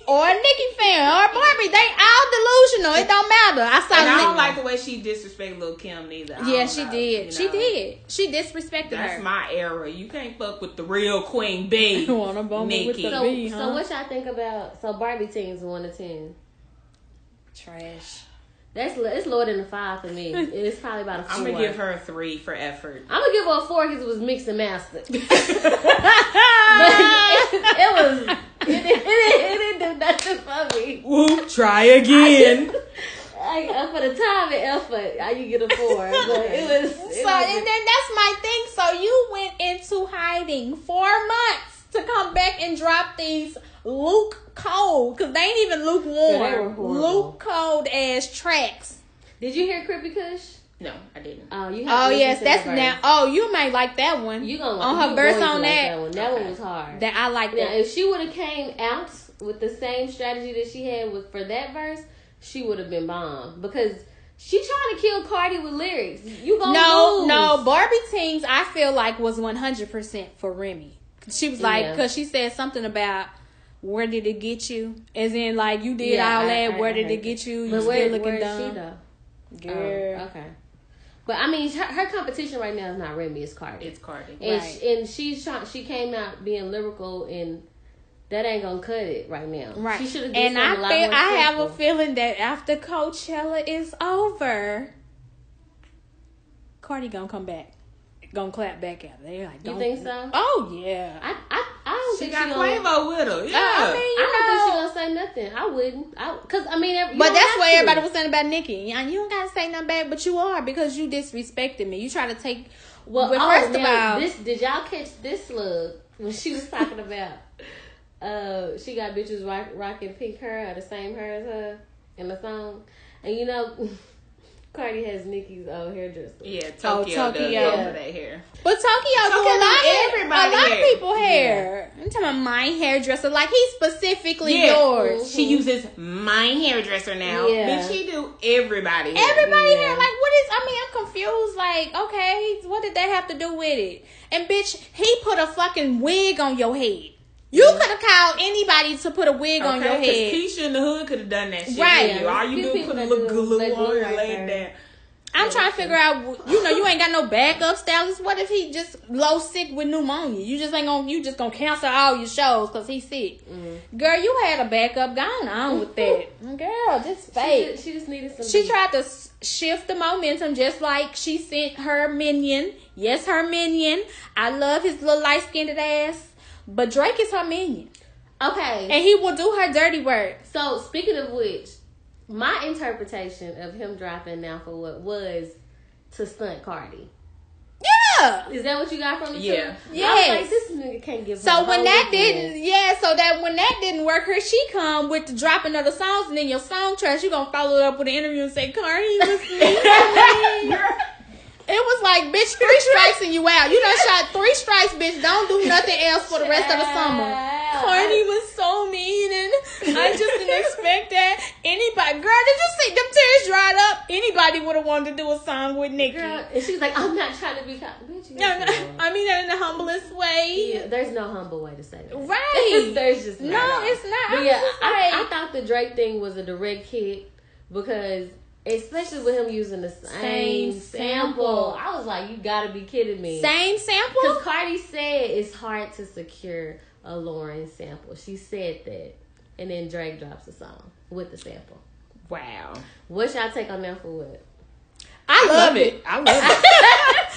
or a Nicki fan, or a Barbie. They all delusional. It don't matter. I saw. And I don't Nick- like the way she disrespected Lil Kim neither. I yeah, she know, did. you She did. She disrespected That's her. That's my era. You can't fuck with the real Queen Bee. Wanna bump me with the So, B, so what y'all think about? So Barbie Tingz one to ten. Trash. That's it's lower than a five for me. It's probably about a 4 I'm gonna give her a three for effort. I'm gonna give her a four because it was mixed and mastered. but it, it was it, it, it, it didn't do nothing for me. Whoop, try again. Like, uh, for the time and effort, I you get a four. But it was. It So wasn't- and then that's my thing. So you went into hiding four months to come back and drop these Luke cold because they ain't even Yeah, they were lukewarm, horrible. Luke cold ass tracks. Did you hear Krippy Kush? No, I didn't. Oh, you. Have Oh yes, that's the now. Oh, you might like that one. You gonna on her you verse going to on like that. one. That Okay. one was hard. That I like Now, that. if she would have came out with the same strategy that she had with for that verse, she would have been bomb because she trying to kill Cardi with lyrics. You gonna No, lose. no, Barbie Tingz I feel like was one hundred percent for Remy. She was like, Yeah. because she said something about where did it get you? As in, like you did Yeah, all I- that. I- where I did it get you? You But still where, looking where is dumb. she though? Oh, Girl. Oh, okay. But I mean, her, her competition right now is not Remy, it's Cardi. It's Cardi. and Right. she, and she's trying. She came out being lyrical, and that ain't gonna cut it right now. Right. She should have. and I a lot feel more I have a feeling that after Coachella is over, Cardi gonna come back, gonna clap back at her. They're like, You don't, think so? Oh yeah. I I I don't She think got she gonna, Quavo with her. Yeah. I mean, you I don't think she gonna say nothing. I wouldn't. I cause I mean, you But that's have what to. everybody was saying about Nicki. And you don't gotta say nothing bad, but you are because you disrespected me. You try to take. Well, Well, oh, first of all- this did y'all catch this slug when she was talking about? Uh, she got bitches rock, rocking pink hair or the same hair as her in the song, and you know, Cardi has Nicki's old hairdresser. Yeah, oh, Tokyo, does Tokyo. all of that hair. But Tokyo do Tokyo a lot, everybody a lot hair. of people hair. I'm talking about my hairdresser, like he's specifically Yeah. yours. She uses my hairdresser now. Yeah. Bitch, she do everybody. hair. Everybody Yeah. hair, like what is? I mean, I'm confused. Like, okay, what did that have to do with it? And bitch, he put a fucking wig on your head. You could have called anybody to put a wig on your Okay, 'cause head. Keisha in the hood could have done that shit. Right. you. All you do is people put a that little do glue let on glue and lay it down. I'm trying to figure out. You know, you ain't got no backup stylist. What if he just low sick with pneumonia? You just ain't gonna. You just gonna cancel all your shows because he's sick. Mm-hmm. Girl, you had a backup. Gone on with that. Girl, just She fake. just, she just needed some. She beat. tried to shift the momentum just like she sent her minion. Yes, her minion. I love his little light skinned ass. But Drake is her minion. Okay, And he will do her dirty work. so speaking of which, my interpretation of him dropping now for what was to stunt Cardi. Yeah. Is that what you got from the Yeah. I was Yes. like, this nigga can't give. So when that weekend. didn't, yeah, so that when that didn't work, her she come with the dropping of the songs, and then your song trash, you gonna follow it up with an interview and say, "Cardi was me." it was like, bitch, three strikes and you out. You done shot three strikes, bitch. Don't do nothing else for the rest of the summer. Cardi was so mean, and I just didn't expect that. Anybody, girl, did you see them tears dried up? Anybody would have wanted to do a song with Nicki. Girl, and she's like, I'm not trying to be caught. Bitch, No, no. I mean that in the humblest way. Yeah, there's no humble way to say that. Right. there's just No, it's not. But yeah, I, I thought the Drake thing was a direct hit because, especially with him using the same, Same sample, sample. I was like, you gotta be kidding me. Same sample. Because Cardi said it's hard to secure a Lauryn sample. She said that, and then Drake drops a song with the sample. Wow. What's y'all take on that for what? I Love it. I love it.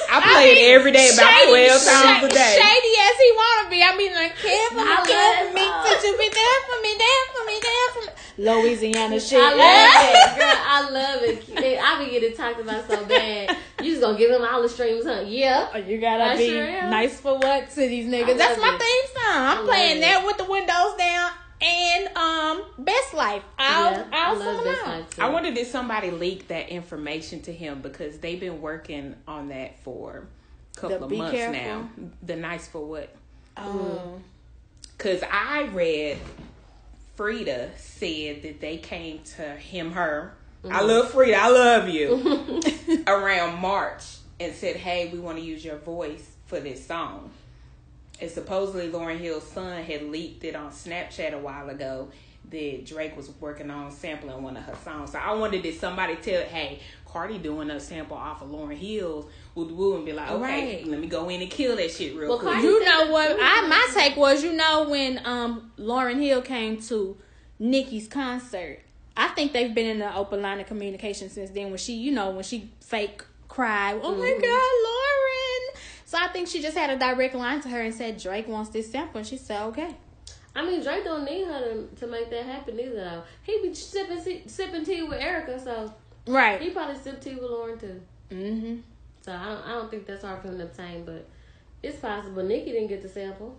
I play it every day about Shady- 12 times shady- a day. Shady as he wanna be. I mean, like, care for me, I care love for me. that you be there for me, there for me, there for me? Louisiana shit. I love it, girl. I love it. I be getting talked about so bad. You just gonna give him all the streams, huh? Yeah. Oh, You gotta I be sure nice for what to these niggas. That's my it. theme song. I I'm love playing it. that with the windows down and um Best Life. I'll yeah, I I'll love sing this too. I wonder did somebody leak that information to him because they've been working on that for a couple The of months Careful? now. The nice for what? Oh. Because I read Freedia said that they came to him, her. I love Freedia. I love you. around March and said, "Hey, we want to use your voice for this song." And supposedly Lauryn Hill's son had leaked it on Snapchat a while ago that Drake was working on sampling one of her songs. So I wondered did somebody tell, "Hey, Cardi doing a sample off of Lauryn Hill's," would woo and be like, "Okay, Right. let me go in and kill that shit real Well, quick." Cardi- You know what? I my take was, you know, when um Lauryn Hill came to Nicki's concert, I think they've been in the open line of communication since then. When she, you know, when she fake cried, oh my Mm-hmm. God, Lauryn. So I think she just had a direct line to her and said Drake wants this sample, and she said okay. I mean, Drake don't need her to, to make that happen either. Though he be sipping sipping tea with Erykah, so Right. he probably sip tea with Lauryn too. Mm-hmm. So I don't, I don't think that's hard for him to obtain, but it's possible. Nikki didn't get the sample.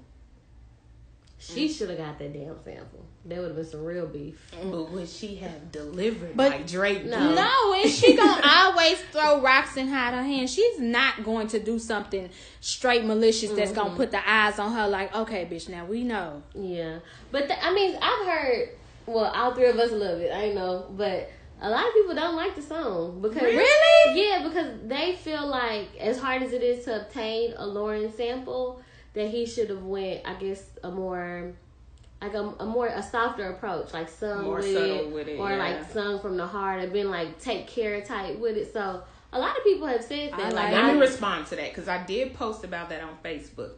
She Mm. should have got that damn sample. That would have been some real beef. But would she have delivered But- like Drake? No. No, and she gonna always throw rocks and hide her hand. She's not going to do something straight malicious that's gonna put the eyes on her. Like, okay, bitch, now we know. Yeah, but the, I mean, I've heard. Well, all three of us love it. I know, but a lot of people don't like the song because Really? yeah, because they feel like as hard as it is to obtain a Lauryn sample, that he should have went. I guess a more. Like a, a more a softer approach, like sung More with, subtle it, with it, or yeah. like sung from the heart, and been like take care type with it. So a lot of people have said that. I like, like Let I, me respond to that because I did post about that on Facebook.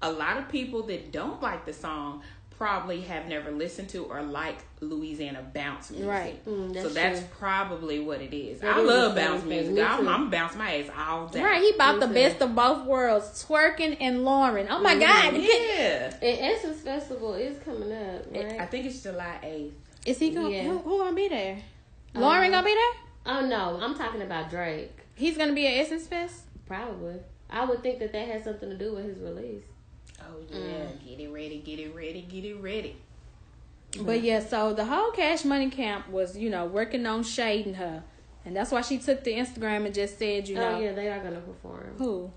A lot of people that don't like the song probably have never listened to or like Louisiana bounce music. Right. Mm, that's so that's true. probably what it is. That I is love bounce thing. music. I'm, too. I'm bounce my ass all day. Right, he bought Me the too. best of both worlds, twerking and Lauryn. Oh my God, Yeah. and Essence Festival is coming up, right? I think it's July 8th. is he gonna Yeah. who, who gonna be there? Lauryn gonna be there? Oh no, I'm talking about Drake. He's gonna be at Essence Fest. Probably. I would think that that has something to do with his release. Oh, yeah. Mm. Get it ready, get it ready, get it ready. But yeah, so the whole Cash Money camp was, you know, working on shading her, and that's why she took the Instagram and just said, you oh, know, Oh yeah, they are gonna perform. who?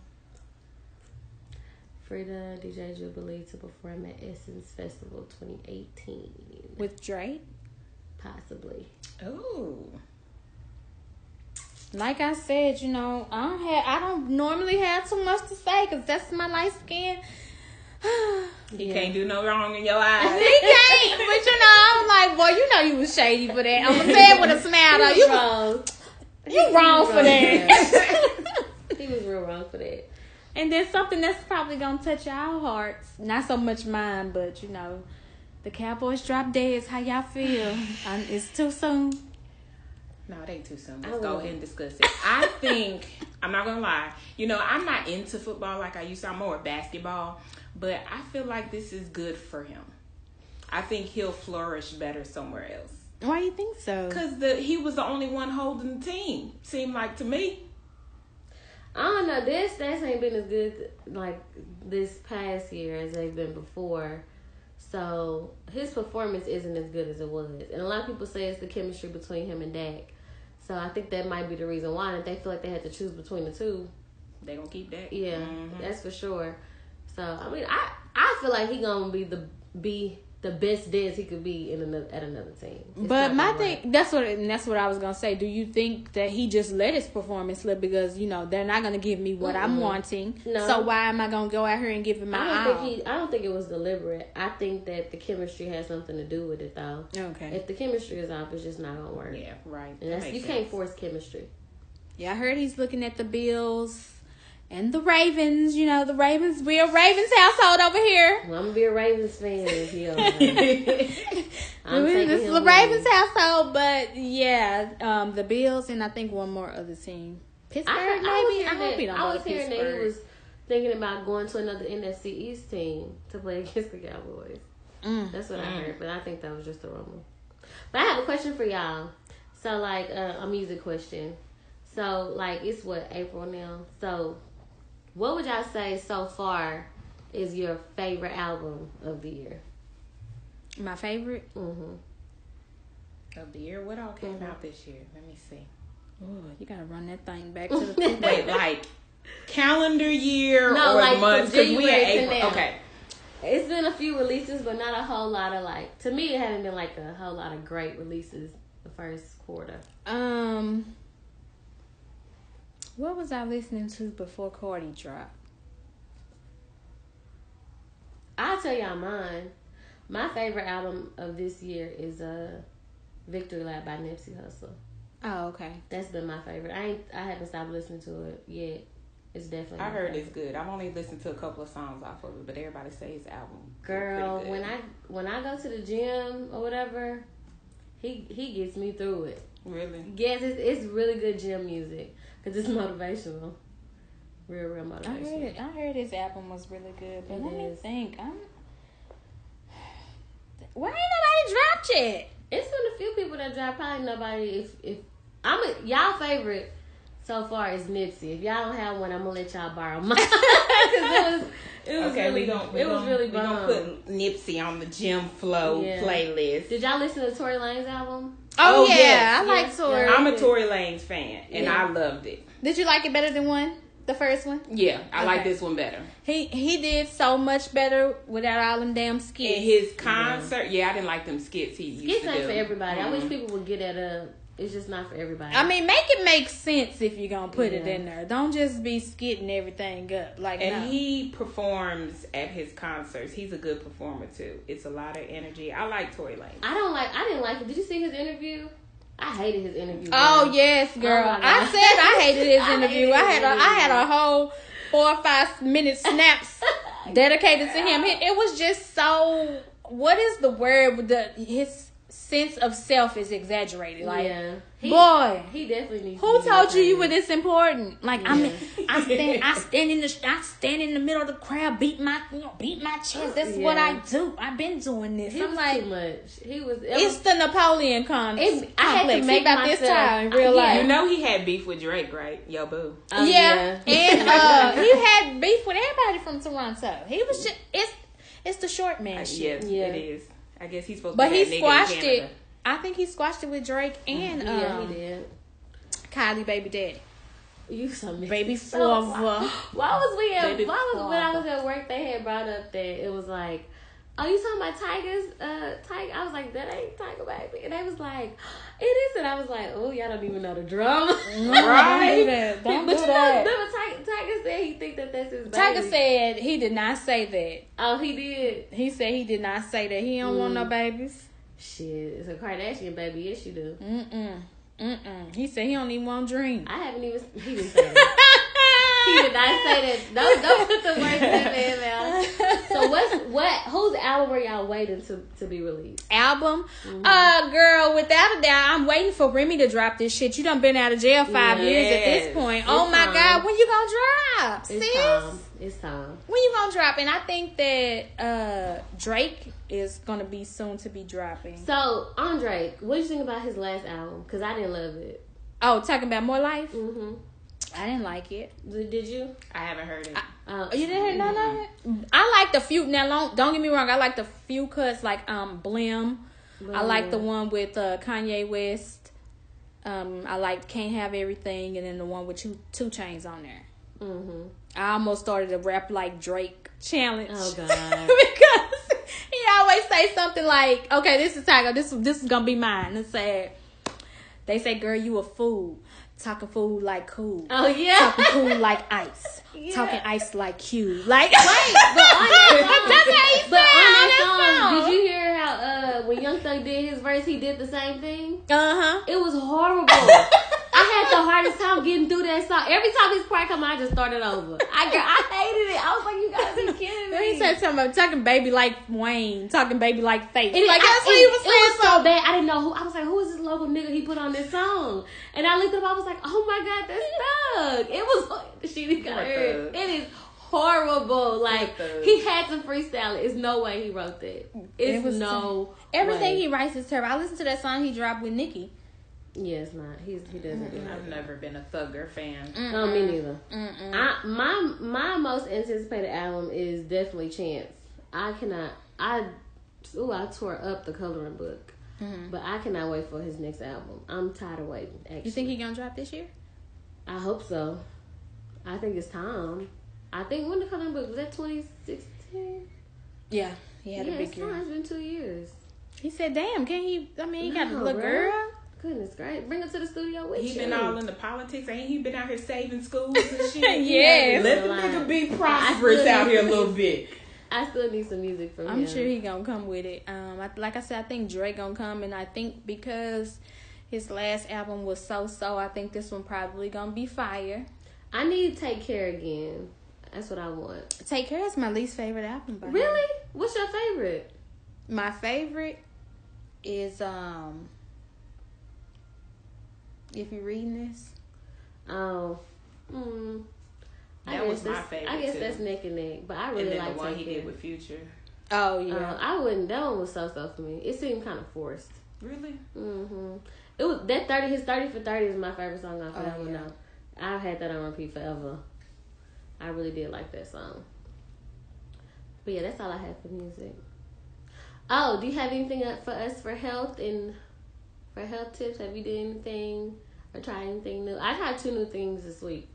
Freedia DJ Jubilee to perform at Essence Festival 2018, With Drake. possibly. Oh. Like I said, you know, I don't have, I don't normally have too much to say because that's my light skin. He Yeah. can't do no wrong in your eyes. He can't, but you know, I'm like, boy, you know you was shady for that. I'm gonna say it with a smile. Though. You, wrong. you wrong for that. he was real wrong for that. and then something that's probably gonna touch our hearts, not so much mine, but you know, the Cowboys drop dead. How y'all feel? Um, it's too soon. No, it ain't too soon. Let's go ahead and discuss it. I think I'm not gonna lie. You know, I'm not into football like I used to. I'm more basketball, but I feel like this is good for him. I think he'll flourish better somewhere else. Why do you think so? Cause the he was the only one holding the team. Seemed like to me. I don't know. Their stats ain't been as good like this past year as they've been before. So his performance isn't as good as it was, and a lot of people say it's the chemistry between him and Dak. So I think that might be the reason why. And if they feel like they had to choose between the two, they gonna keep that. Yeah, Mhm. that's for sure. So I mean, I I feel like he gonna be the be the best Dez he could be in another at another team. It's But my thing, work. that's what, and that's what I was gonna say. Do you think that he just let his performance slip because you know they're not gonna give me what I'm wanting? No. So why am I gonna go out here and give him my I don't think he. I don't think it was deliberate. I think that the chemistry has something to do with it, though. okay. If the chemistry is off, it's just not gonna work. Yeah, right. And that's, makes you sense. can't force chemistry. Yeah, I heard he's looking at the Bills and the Ravens. You know, the Ravens. We're a Ravens household over here. Well, I'm gonna be a Ravens fan if he don't. I'm this is him the Ravens household, but yeah, um, the Bills and I think one more other team. Pittsburgh, I, maybe. I was hearing, I hope that, he don't I was to hearing that he was thinking about going to another NFC East team to play against the Cowboys. Mm. That's what I Mm. heard, but I think that was just a rumor. But I have a question for y'all. So, like, uh, a music question. So, like, it's what April now. So, what would y'all say so far is your favorite album of the year? My favorite. Mm-hmm. of the year. What all came Mhm. out this year? Let me see. Ooh, you gotta run that thing back to the. Wait, like calendar year No, or like months? Because we in April. now. Okay. It's been a few releases, but not a whole lot of like. To me, it hadn't been like a whole lot of great releases the first quarter. um, what was I listening to before Cardi dropped? I'll tell y'all mine. My favorite album of this year is uh, "Victory Lap" by Nipsey Hussle. Oh, okay. That's been my favorite. I ain't. I haven't stopped listening to it yet. It's definitely. I heard favorite. it's good. I've only listened to a couple of songs off of it, but everybody says his album. Girl, good. when I when I go to the gym or whatever, he he gets me through it. really Yes, it's it's really good gym music because it's motivational. Real, real motivational. I heard. I heard his album was really good, but It let me think. I'm. Why ain't nobody dropped yet? It's been a few people that drop. Probably nobody. If if I'm a, y'all favorite so far is Nipsey. If y'all don't have one, I'm gonna let y'all borrow mine. 'Cause it was it was okay, really we gon' we it was gon' really we gonna put Nipsey on the gym flow Yeah. playlist. Did y'all listen to Tory Lanez album? Oh, Oh, yeah, yes, I like yes, Tory. yeah. I'm a Tory Lanez fan, and Yeah. I loved it. Did you like it better than one? The first one? Yeah, I like this one better. He he did so much better without all them damn In skits. his concert, yeah, I didn't like them skits he used Skits to ain't do. for everybody. I wish Mhm. people would get at a. It's just not for everybody. I mean, make it make sense if you're gonna put it in there. Don't just be skitting everything up. Like, And no. he performs at his concerts. He's a good performer too. It's a lot of energy. I like Tory Lanez. I don't like. I didn't like it. Did you see his interview? I hated his interview. Oh yes, oh, girl. my God. I said I hated his I interview. hated I had a I interview. had a whole four or five minute snaps dedicated to him. It, it was just so. What is the word? with The his sense of self is exaggerated. Like, yeah. He, boy, he definitely needs. who to told you you were this important? Like, I'm, Yeah. I stand, I stand in the, I stand in the middle of the crowd, beat my, you know, beat my chest. That's what I do. I've been doing this. He I'm was like, too much. He was. It it's was the Napoleon com- It- I had to complex. make He about this time in real Yeah. life. You know he had beef with Drake, right? Yo, boo. oh, yeah. and uh, he had beef with everybody from Toronto. He was just it's it's the short man Yes, shit. Yeah. it is. I guess he's supposed But to he be that nigga in squashed it. I think he squashed it with Drake and yeah, um, he did. Kylie baby daddy. You so messy. Baby So, Flava. Why was we at? Baby why was when I was at work? They had brought up that it was like, oh, you talking about Tyga's? Uh, Tyga. I was like, that ain't Tyga baby, and they was like, it is, and I was like, oh, y'all don't even know the drama. Don't do that. Don't but do you that. know, remember Tyga, Tyga said he think that that's his baby. Tyga said he did not say that. oh, he did. He said he did not say that. He don't want no Mm. babies. Shit, it's a Kardashian baby. Yes, you do. Mm-mm. Mm-mm. He said he don't even want dream. I haven't even. He didn't say that. he did not say that. Don't don't put the words in that man mouth. So what's what? Whose album are y'all waiting to to be released? album. Mm-hmm. Uh, girl, without a doubt, I'm waiting for Remy to drop this shit. You done been out of jail five years at this point. It's oh my time. god, when you gonna drop, It's sis? time. It's time. When you gonna drop? And I think that uh Drake is gonna be soon to be dropping. So Andre, what did you think about his last album? Because I didn't love it. Oh, talking about more life. Mm-hmm. I didn't like it. Did, did you? I haven't heard it. I- Uh, Oh, you didn't hear none of it? I like the few. Now, don't, don't get me wrong. I like the few cuts, like um, Blem. I like the one with uh, Kanye West. Um, I like Can't Have Everything, and then the one with two 2 Chainz on there. Mm-hmm. I almost started a rap like Drake challenge. Oh God. because he always say something like, "Okay, this is Tiger. This this is gonna be mine." And say, they say, "Girl, you a fool, talking food like cool, Oh yeah. talking cool like ice, Yeah. talking ice like you." Like, Wait, but on that song, That's how he but on that that song, song. did you hear how uh when Young Thug did his verse, he did the same thing? uh huh. It was horrible. I had the hardest time getting through that song. Every time his part come on, I just started over. I I hated it. I was like, you guys are kidding Then me. he said something about talking baby like Wayne, talking baby like Faith. And like I- that's what and he was It saying. was so bad. I didn't know who. I was like, who is this local nigga he put on this song? And I looked up. I was like, oh my god, that's Thug. It was. She didn't got hurt. It is horrible. Like he had to freestyle it. It's no way he wrote that. It's It was no. Everything way. he writes is terrible. I listened to that song he dropped with Nicki. Yeah, it's not. He's he doesn't do I've never been a Thugger fan. No, me neither. Mm-mm. I my my most anticipated album is definitely Chance. I cannot. I ooh I tore up the coloring book, mm-hmm. but I cannot wait for his next album. I'm tired of waiting. Actually, You think he gonna drop this year? I hope so. I think it's time. I think when the coloring book was that 2016. Yeah, he Yeah, had a big year. time. It's been two years. He said, "Damn, can he? I mean, he got a little bruh. girl." Goodness great. Bring him to the studio with you. He been all in the politics. Ain't he been out here saving schools and shit? Yes. Let the nigga be I prosperous out here a little bit. I still need some music from I'm him. sure he gonna come with it. Um, I, like I said, I think Drake gonna come, and I think because his last album was so so, I think this one probably gonna be fire. I need to take care again. That's what I want. Take Care is my least favorite album. By him. Really? What's your favorite? My favorite is um. If you're reading this, Oh, mm, I That guess was my that's- favorite, I guess too. that's neck and neck, but I really then like the one Take he did with Future. oh Uh, yeah, I wouldn't. That one was so so for me. It seemed kind of forced. Really? Mm-hmm. It was that thirty. His thirty for thirty is my favorite song off Oh, that one. yeah. Though I've had that on repeat forever. I really did like that song. But yeah, that's all I have for music. Oh, do you have anything up for us for health and for health tips? Have you did anything or tried anything new? I tried two new things this week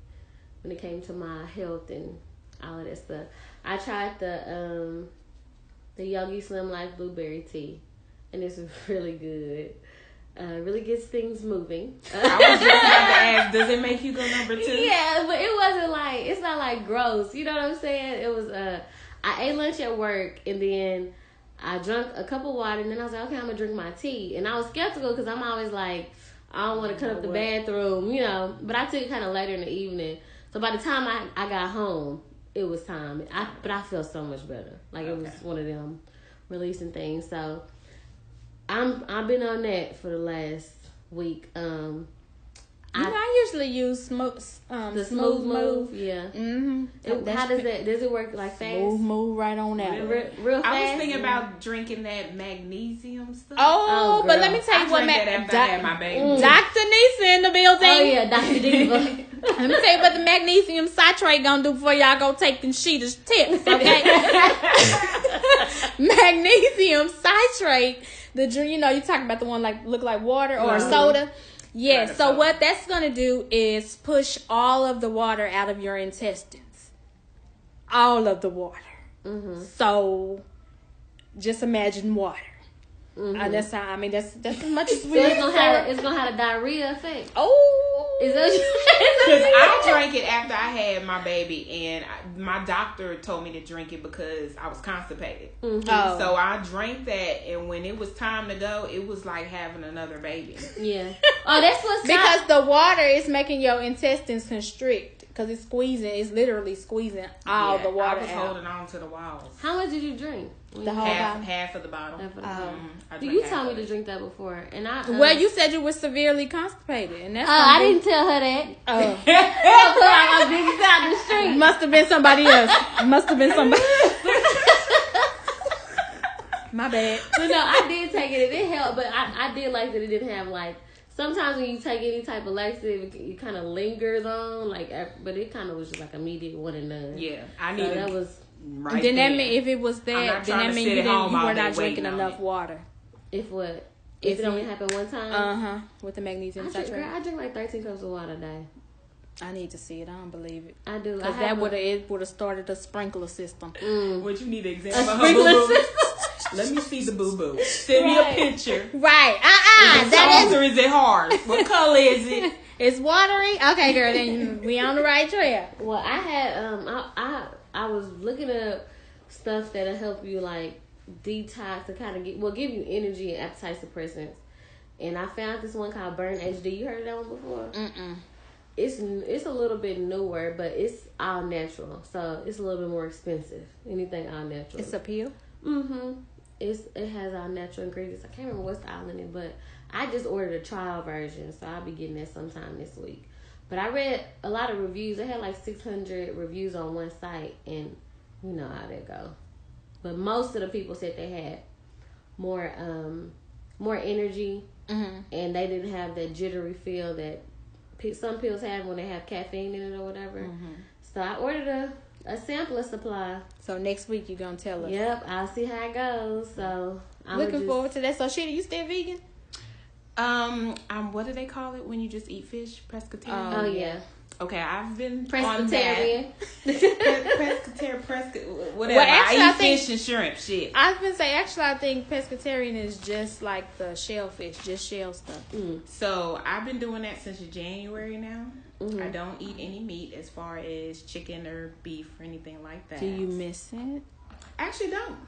when it came to my health and all of that stuff. I tried the um the Yogi Slim Life Blueberry Tea, and it's really good. Uh, really gets things moving. I was just about to ask, does it make you go number two? Yeah, but it wasn't like it's not like gross. You know what I'm saying? It was uh I ate lunch at work and then I drank a cup of water and then I was like, okay, I'm gonna drink my tea. And I was skeptical because I'm always like, I don't want to cut up the bathroom, you know. But I took it kind of later in the evening. So by the time I, I got home, it was time. I but I felt so much better. Like it was one of them releasing things. So I'm I've been on that for the last week. Um, you know, I- I usually use smoke, um, the smooth, move. yeah. Mm-hmm. It- how does that? Does it work like fast? Smooth move right on that. Really? Real, real fast. I was thinking about drinking that magnesium stuff. Oh, Oh, but let me tell I you what, Ma- that after my baby. Mm. Dr. Nicea in the building. Oh yeah, Dr. Diva. Let me tell you what the magnesium citrate gonna do before y'all go taking Shida's tips, okay? magnesium citrate, the drink, you know, you talking about the one like look like water or Mhm. soda. Yeah, Right, so soda. what that's gonna do is push all of the water out of your intestines. All of the water. hmm So just imagine water. Hmm Uh, that's how I mean that's that's as much as so we it's gonna have it's gonna have a diarrhea effect. Oh Is that what Because I drank it after I had my baby, and I, my doctor told me to drink it because I was constipated. Mhm. Oh. So I drank that, and when it was time to go, it was like having another baby. Yeah. Oh, that's what's because up. the water is making your intestines constrict because it's squeezing it's literally squeezing all Yeah, the water I was out holding on to the walls. How much did you drink? The whole Half, bottle? half of the bottle. Half of the Oh. bottle. I You drank half told me to drink that before, and I. Uh, well you said you were severely constipated and that's Oh, I didn't tell her that. oh I put out my business out in the street. must have been somebody else must have been somebody my bad But no, I did take it. It did help, but I, I did like that it didn't have like. Sometimes when you take any type of laxative, it, it kind of lingers on, like, but it kind of was just like immediate one and done. Yeah, I so needed that was right then that mean if it was that then that to mean you didn't you were not drinking enough it. water if what If if it only you- happened one time. uh-huh with the magnesium I drink, girl, I drink like thirteen cups of water a day. I need to see it. I don't believe it. I do. Because have that would have it would have started a sprinkler system. Mm. What you need to A examine her sprinkler boo boo. system. Let me see the boo boo. Send me a picture. Right. Uh uh Is it That soft is or is it hard? What color is it? it's watery. Okay, girl, then we on the right track. Well, I had um, I I I was looking up stuff that'll help you like detox to kind of get well give you energy and appetite suppressants. And I found this one called Burn HD. You heard of that one before? Mm-mm. It's it's a little bit newer, but it's all natural, so it's a little bit more expensive. Anything all natural. It's a pill. Mm-hmm. It's it has all natural ingredients. I can't remember what's all in it, but I just ordered a trial version, so I'll be getting that sometime this week. But I read a lot of reviews. They had like six hundred reviews on one site, and you know how that go. But most of the people said they had more um more energy, Mm-hmm. and they didn't have that jittery feel that some pills have when they have caffeine in it or whatever. Mm-hmm. So I ordered a a sampler supply. So next week you gonna tell us. Yep, I'll see how it goes. So I'm Looking just, forward to that. So shit, you still vegan? Um, um, what do they call it when you just eat fish? Pescatarian. Oh yeah, Okay, I've been. Presbyterian. Pescatarian, pesca, whatever. Well, actually, I I eat think- fish and shrimp. Shit. I've been saying actually I think pescatarian is just like the shellfish, just shell stuff. Mm, So I've been doing that since January now. mhm. I don't eat any meat as far as chicken or beef or anything like that. Do you miss it? I actually don't.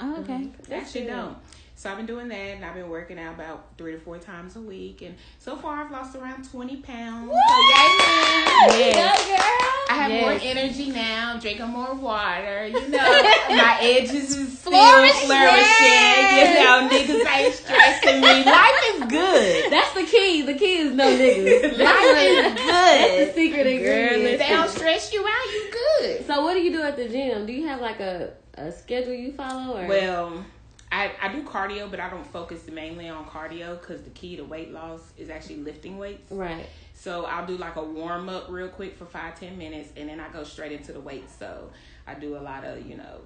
Oh, okay. That's actually good. don't. So I've been doing that, and I've been working out about three to four times a week, and so far I've lost around twenty pounds. So yay, man. Yes. I have Yes. more energy now. Drinking more water. You know, my edges is still Flourish, flourishing. yes. You know, niggas ain't stressing me. Life is good. That's the key. The key is no niggas. Life is good. that's the secret ingredient. If they don't stress you out, you good. So what do you do at the gym? Do you have like a, a schedule you follow or Well, I, I do cardio, but I don't focus mainly on cardio because the key to weight loss is actually lifting weights. right? So I'll do like a warm up real quick for five ten minutes, and then I go straight into the weights. So I do a lot of you know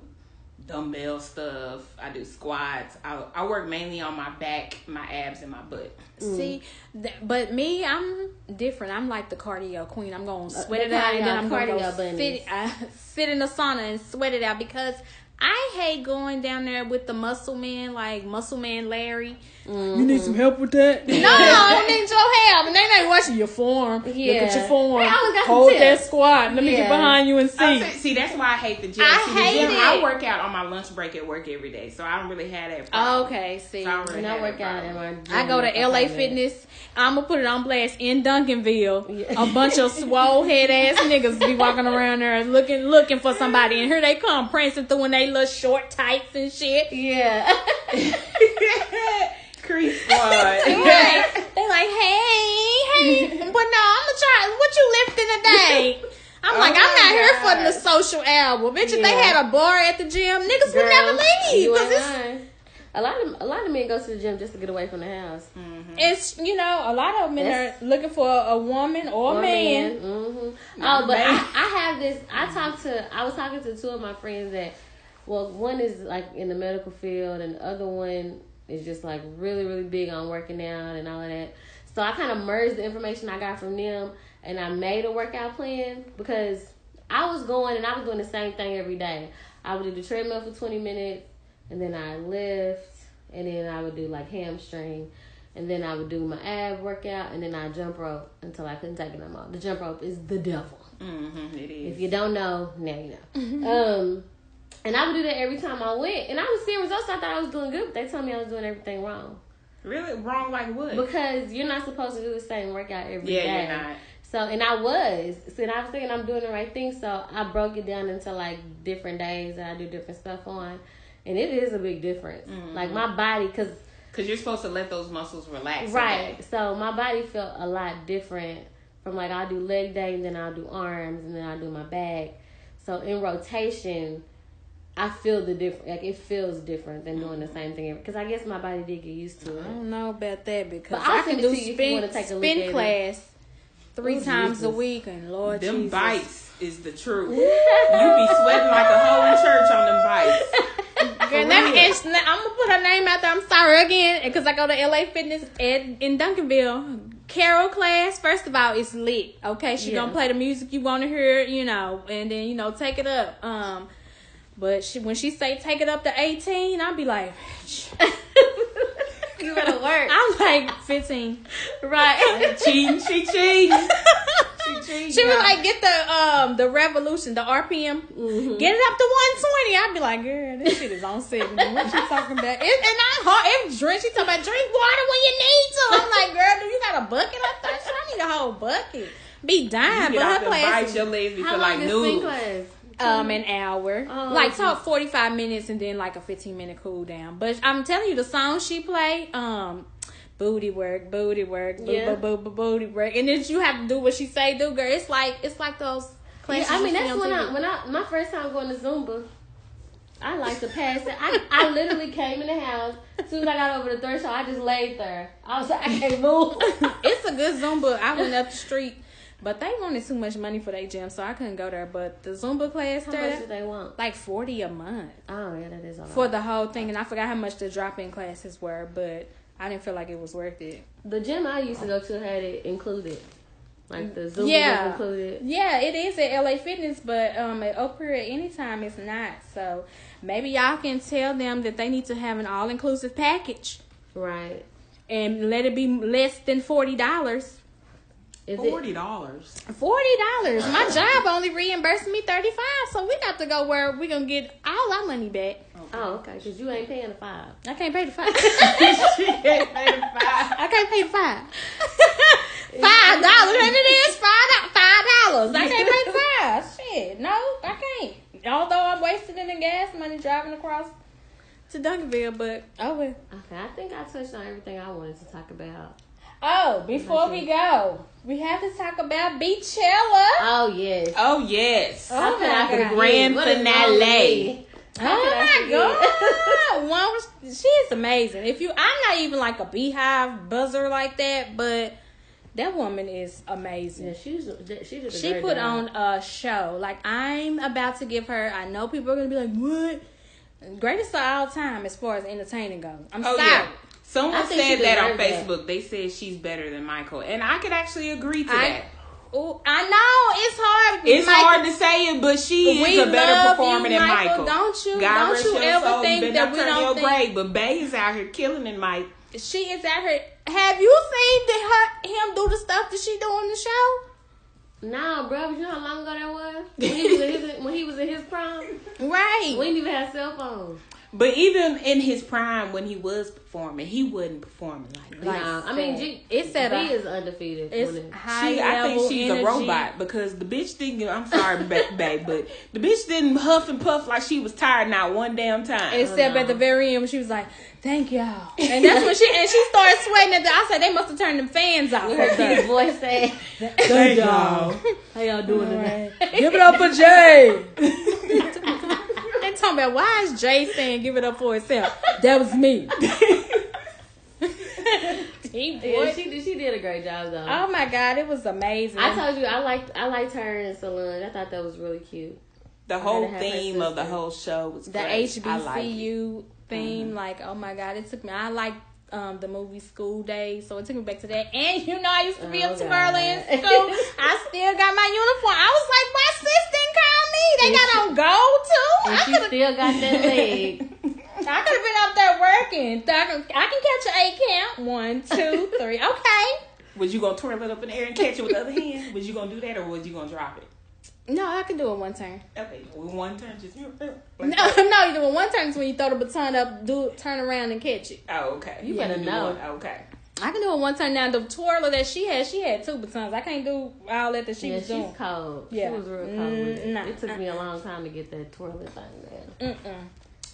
dumbbell stuff. I do squats. I I work mainly on my back, my abs, and my butt. See, th- but me, I'm different. I'm like the cardio queen. I'm gonna sweat the it out, and then I'm gonna cardio go sit, uh, sit in the sauna and sweat it out because I hate going down there with the muscle man, like muscle man Larry. You need some help with that? no, I don't need your help. And they not watching your form. Look Yeah. at your form. They always got some Hold that squat. Let me get behind you and oh, see. Oh, see, see, that's why I hate the gym. I see, the hate gym, it. I work out on my lunch break at work every day, so I don't really have that. Problem. Oh, okay, see. So I don't really And I have work out problem. at my gym. I go to like LA. Fitness. I'm gonna put it on blast in Duncanville. Yeah. A bunch of swole head ass niggas be walking around there looking looking for somebody, and here they come prancing through in they little short tights and shit. Yeah. Creep squad. Right? they like, hey, hey, but no, I'm gonna try. What you lifting today? I'm Oh like, I'm not here for the social album, bitch. If they had a bar at the gym, niggas would never leave you because ain't it's. A lot of a lot of men go to the gym just to get away from the house. it's you know a lot of men That's- are looking for a woman or, a man. hmm Oh, but Man. I, I have this. I talked to. I was talking to two of my friends that. Well, one is like in the medical field, and the other one is just like really, really big on working out and all of that. So I kind of merged the information I got from them, and I made a workout plan because I was going and I was doing the same thing every day. I would do the treadmill for twenty minutes, and then I lift, and then I would do like hamstring, and then I would do my ab workout, and then I jump rope until I couldn't take it no more. The jump rope is the devil. hmm it is. If you don't know, now you know. Um, and I would do that every time I went, and I was seeing results. I thought I was doing good, but they told me I was doing everything wrong really wrong, like what? because you're not supposed to do the same workout every day. yeah, you're not. So, and I was. So, and I was thinking I'm doing the right thing. So, I broke it down into like different days that I do different stuff on. And it is a big difference. Mm-hmm. Like my body, because, Because you're supposed to let those muscles relax. right. So, my body felt a lot different from like I'll do leg day and then I'll do arms and then I'll do my back. So, in rotation, I feel the different. Like it feels different than doing the same thing. Because I guess my body did get used to it. I don't know about that because But I'll I can do to you if you spin, wanna take a look spin class three Ooh, times a week, and Lord Them Jesus. bites is the truth. you be sweating like a hoe in church on them bites. Girl, let me, it's, I'm gonna put her name out there. I'm sorry again because I go to LA Fitness at, in Duncanville. Carol class, first of all, it's lit. Okay, she Yeah. gonna play the music you want to hear, you know, and then you know take it up. Um, but she when she say take it up to eighteen, I'll be like, you better work. I'm like fifteen. right. cheating, she cheating. She cheating. She was like, get the um the revolution, the RPM, Mm-hmm. get it up to one twenty. I'd be like, girl, this shit is on seventy. What you talking about? It, and I hard it drink. She talking about drink water when you need to. I'm like, girl, do you got a bucket up there? Shit, I need a whole bucket. Be dying, but her class bite your legs long like is swing noodles. class? Um an hour. Oh, like talk forty five minutes and then like a fifteen minute cool down. But I'm telling you, the song she play, um. Booty work, booty work, boo, Yeah. boo, boo, boo, booty work, and then you have to do what she say, do, girl. It's like it's like those Yeah. I mean that's when TV. I when I my first time going to Zumba. I like to pass it. I, I literally came in the house. As soon as I got over the threshold, I just laid there. I was like, I can't move. it's a good Zumba. I went up the street, but they wanted too much money for their gym, so I couldn't go there. But the Zumba class How there, much do they want? like forty a month Oh yeah, that is all. for the whole thing, and I forgot how much the drop in classes were, but I didn't feel like it was worth it. the gym I used to go to had it included, like the Zumba Yeah. was included. Yeah, it is at LA Fitness, but um, at Oprah at anytime it's not. So maybe y'all can tell them that they need to have an all inclusive package Right. and let it be less than forty dollars. Is? Forty dollars. Forty dollars. My job only reimbursed me thirty five, so we got to go where we gonna get all our money back. Oh, okay. Because you ain't paying the five. I can't pay the five. she can't pay the five. I can't pay the five. five dollars, and it is five do- five dollars. I can't pay the five. Shit, no, I can't. Although I'm wasting it in gas money driving across to Duncanville, but oh well. Okay, I think I touched on everything I wanted to talk about. Oh, before we go, we have to talk about Beychella. Oh yes. Oh yes. Oh, my I oh God. forget? Grand What is finale. How Oh my god! One was she is amazing. If you, I'm not even like a Beyhive buzzer like that, but that woman is amazing. Yeah, she's she did She put job. on a show. Like I'm about to give her. I know people are gonna be like, "What?" Greatest of all time as far as entertaining goes. I'm Oh sorry. yeah. Someone I think she said that on deserved that. Facebook. They said she's better than Michael, and I could actually agree to I- that. Ooh, I know it's hard. It's Michael- hard to say it, but she is a better performer you, than Michael. Michael. Don't you- God don't you ever soul. think better that we don't think- grave, but Bay is out here killing it, Mike. She is out here. Have you seen the, her, him do the stuff that she do on the show? Nah, bro, but you know how long ago that was? When he was in his, when he was in his prime? Right. We didn't even have cell phones. But even in his prime, when he was performing, he wasn't performing like that. Like, nah, I mean, G, it's at B a- is undefeated. it's when it- high She, I level think she's energy. a robot because the bitch didn't. I'm sorry, ba- babe, but the bitch didn't huff and puff like she was tired not one damn time. Except no. Oh, at the very end, when she was like, "Thank y'all," and that's when she and she started sweating. At the, I said, "They must have turned them fans off." we heard his voice say, Thank y'all. "How y'all doing tonight?" Give it up for Jay. They talking about why is Jay saying give it up for himself? That was me. he Yeah, she did. She did a great job though. Oh my god, it was amazing. I told you I liked I liked her and Solange. I thought that was really cute. the whole gotta have her theme of the whole show was the great. I like it. HBCU theme, like oh my god, it took me. I like um, the movie School Daze, so it took me back to that. And you know, I used to be Oh, up too God. early in school. I still got my uniform. I was like, my sis didn't call me. They And got she- on go too. And I she could have still got that leg. I could have been up there working. I can, I can catch an eight count. One, two, three. Okay. Was you gonna twirl it up in the air and catch it with the other hand? Was you gonna do that or was you gonna drop it? No, I can do it one turn. Okay, with one turn, just like No, that. no, you doing one turn is when you throw the baton up, do turn around and catch it. Oh, okay. You better do know. one. Okay. I can do it one turn. Now the twirler that she had, she had two batons. I can't do all that that she yeah, was she's doing. cold. Yeah. She was real cold with it. Mm, nah. It took me a long time to get that twirling thing there.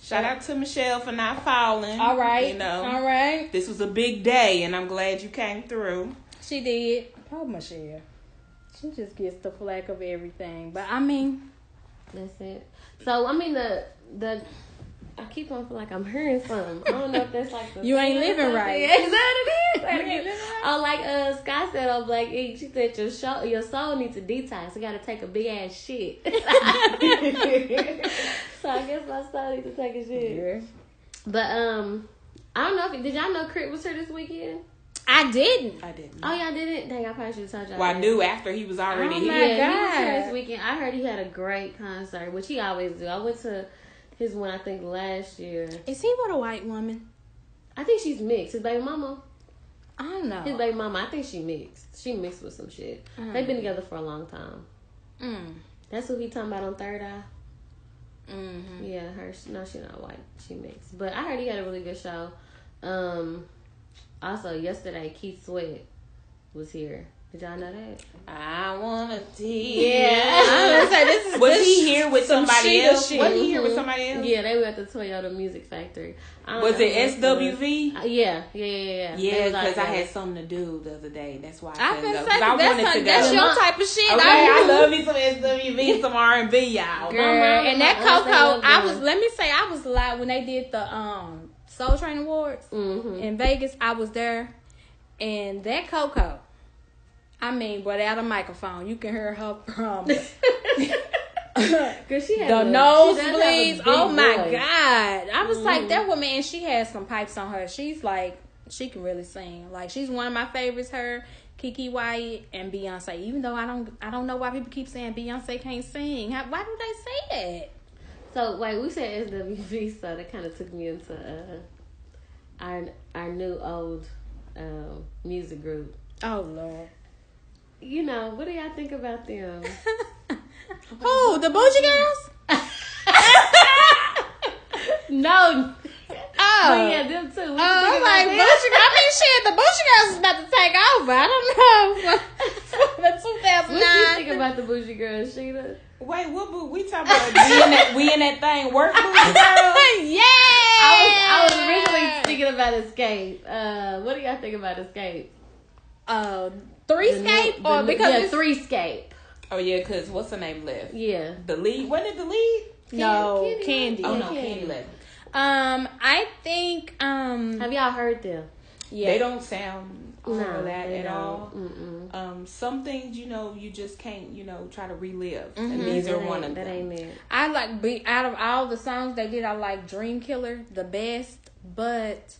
Shout out to Michelle for not falling. All right, You know, all right. this was a big day, and I'm glad you came through. She did. Oh, Michelle. She just gets the flack of everything. But I mean, That's it. So I mean the the I keep on feeling like I'm hearing something. I don't know if that's like the You ain't living right. Yeah, is that what it is? You ain't living right. Oh, like uh Scott said on Black Ink, she said your show, your soul needs to detox. You got to take a big ass shit. so I guess my soul needs to take a shit. yeah. But um, I don't know if did y'all know Crit was here this weekend. I didn't. I didn't. Oh, y'all didn't? Dang, I probably should have told y'all. Well, I knew after he was already Oh, here. my Yeah, he was here God. this weekend. I heard he had a great concert, which he always do. I went to his one, I think, last year. Is he with a white woman? I think she's mixed. His baby mama. I don't know. His baby mama, I think she mixed. She mixed with some shit. They've been together for a long time. Mm. That's what he talking about on Third Eye. Mm-hmm. Yeah, her. No, she not white. She mixed. But I heard he had a really good show. Um, also yesterday, Keith Sweat was here. Did y'all know that? I wanna see. Yeah, I was gonna say this is Was this he here with some somebody else? Was he here with somebody else? Yeah, they were at the Toyota Music Factory. Was know it SWV? was. Uh, yeah, yeah, yeah, yeah. They Yeah, because I had something to do the other day. That's why I I couldn't go. say 'Cause I that's, wanted some, to go. that's your type of shit. Okay, I I love me some SWV, some R and B, y'all. Girl, mama, and that my aunts, Coko, I was. Let me say, I was live when they did the um Soul Train Awards Mhm. in Vegas. I was there, and that Coko. I mean, without a microphone, you can hear her from Cause she had the a- she does have a nosebleeds. Oh my voice. god! I was like, Mhm. that woman, and she has some pipes on her. She's like, she can really sing. Like, she's one of my favorites. Her, Keke Wyatt, and Beyonce. Even though I don't, I don't know why people keep saying Beyonce can't sing. How, why do they say that? So wait, we said SWV, so that kind of took me into uh, our our new old um, music group. Oh lord. You know, what do y'all think about them? Who the Bougie Girls? no, Oh. but yeah, them too. What Oh, I'm like Bougie. I mean, shit. The Bougie Girls is about to take over. I don't know. For the 2009. What do you think about the bougie girls, Shida? Wait, what boo? We talking about we in that we in that thing work boo girl? yeah. I was I was originally thinking about Xscape. Uh, what do y'all think about Xscape? uh, three The scape or because yeah, it's three scape. Oh yeah, cause what's her name left? Yeah. The lead. Wasn't it the lead? no Kandi, Kandi. Oh no, Kandi. Kandi left. Um, I think um, Have y'all heard them? yeah. They don't sound all No, that at don't. all. Mm-mm. Um, some things you know you just can't you know try to relive, Mhm. and these That are one of that them. ain't it. I like be out of all the songs they did. I like Dream Killa the best, but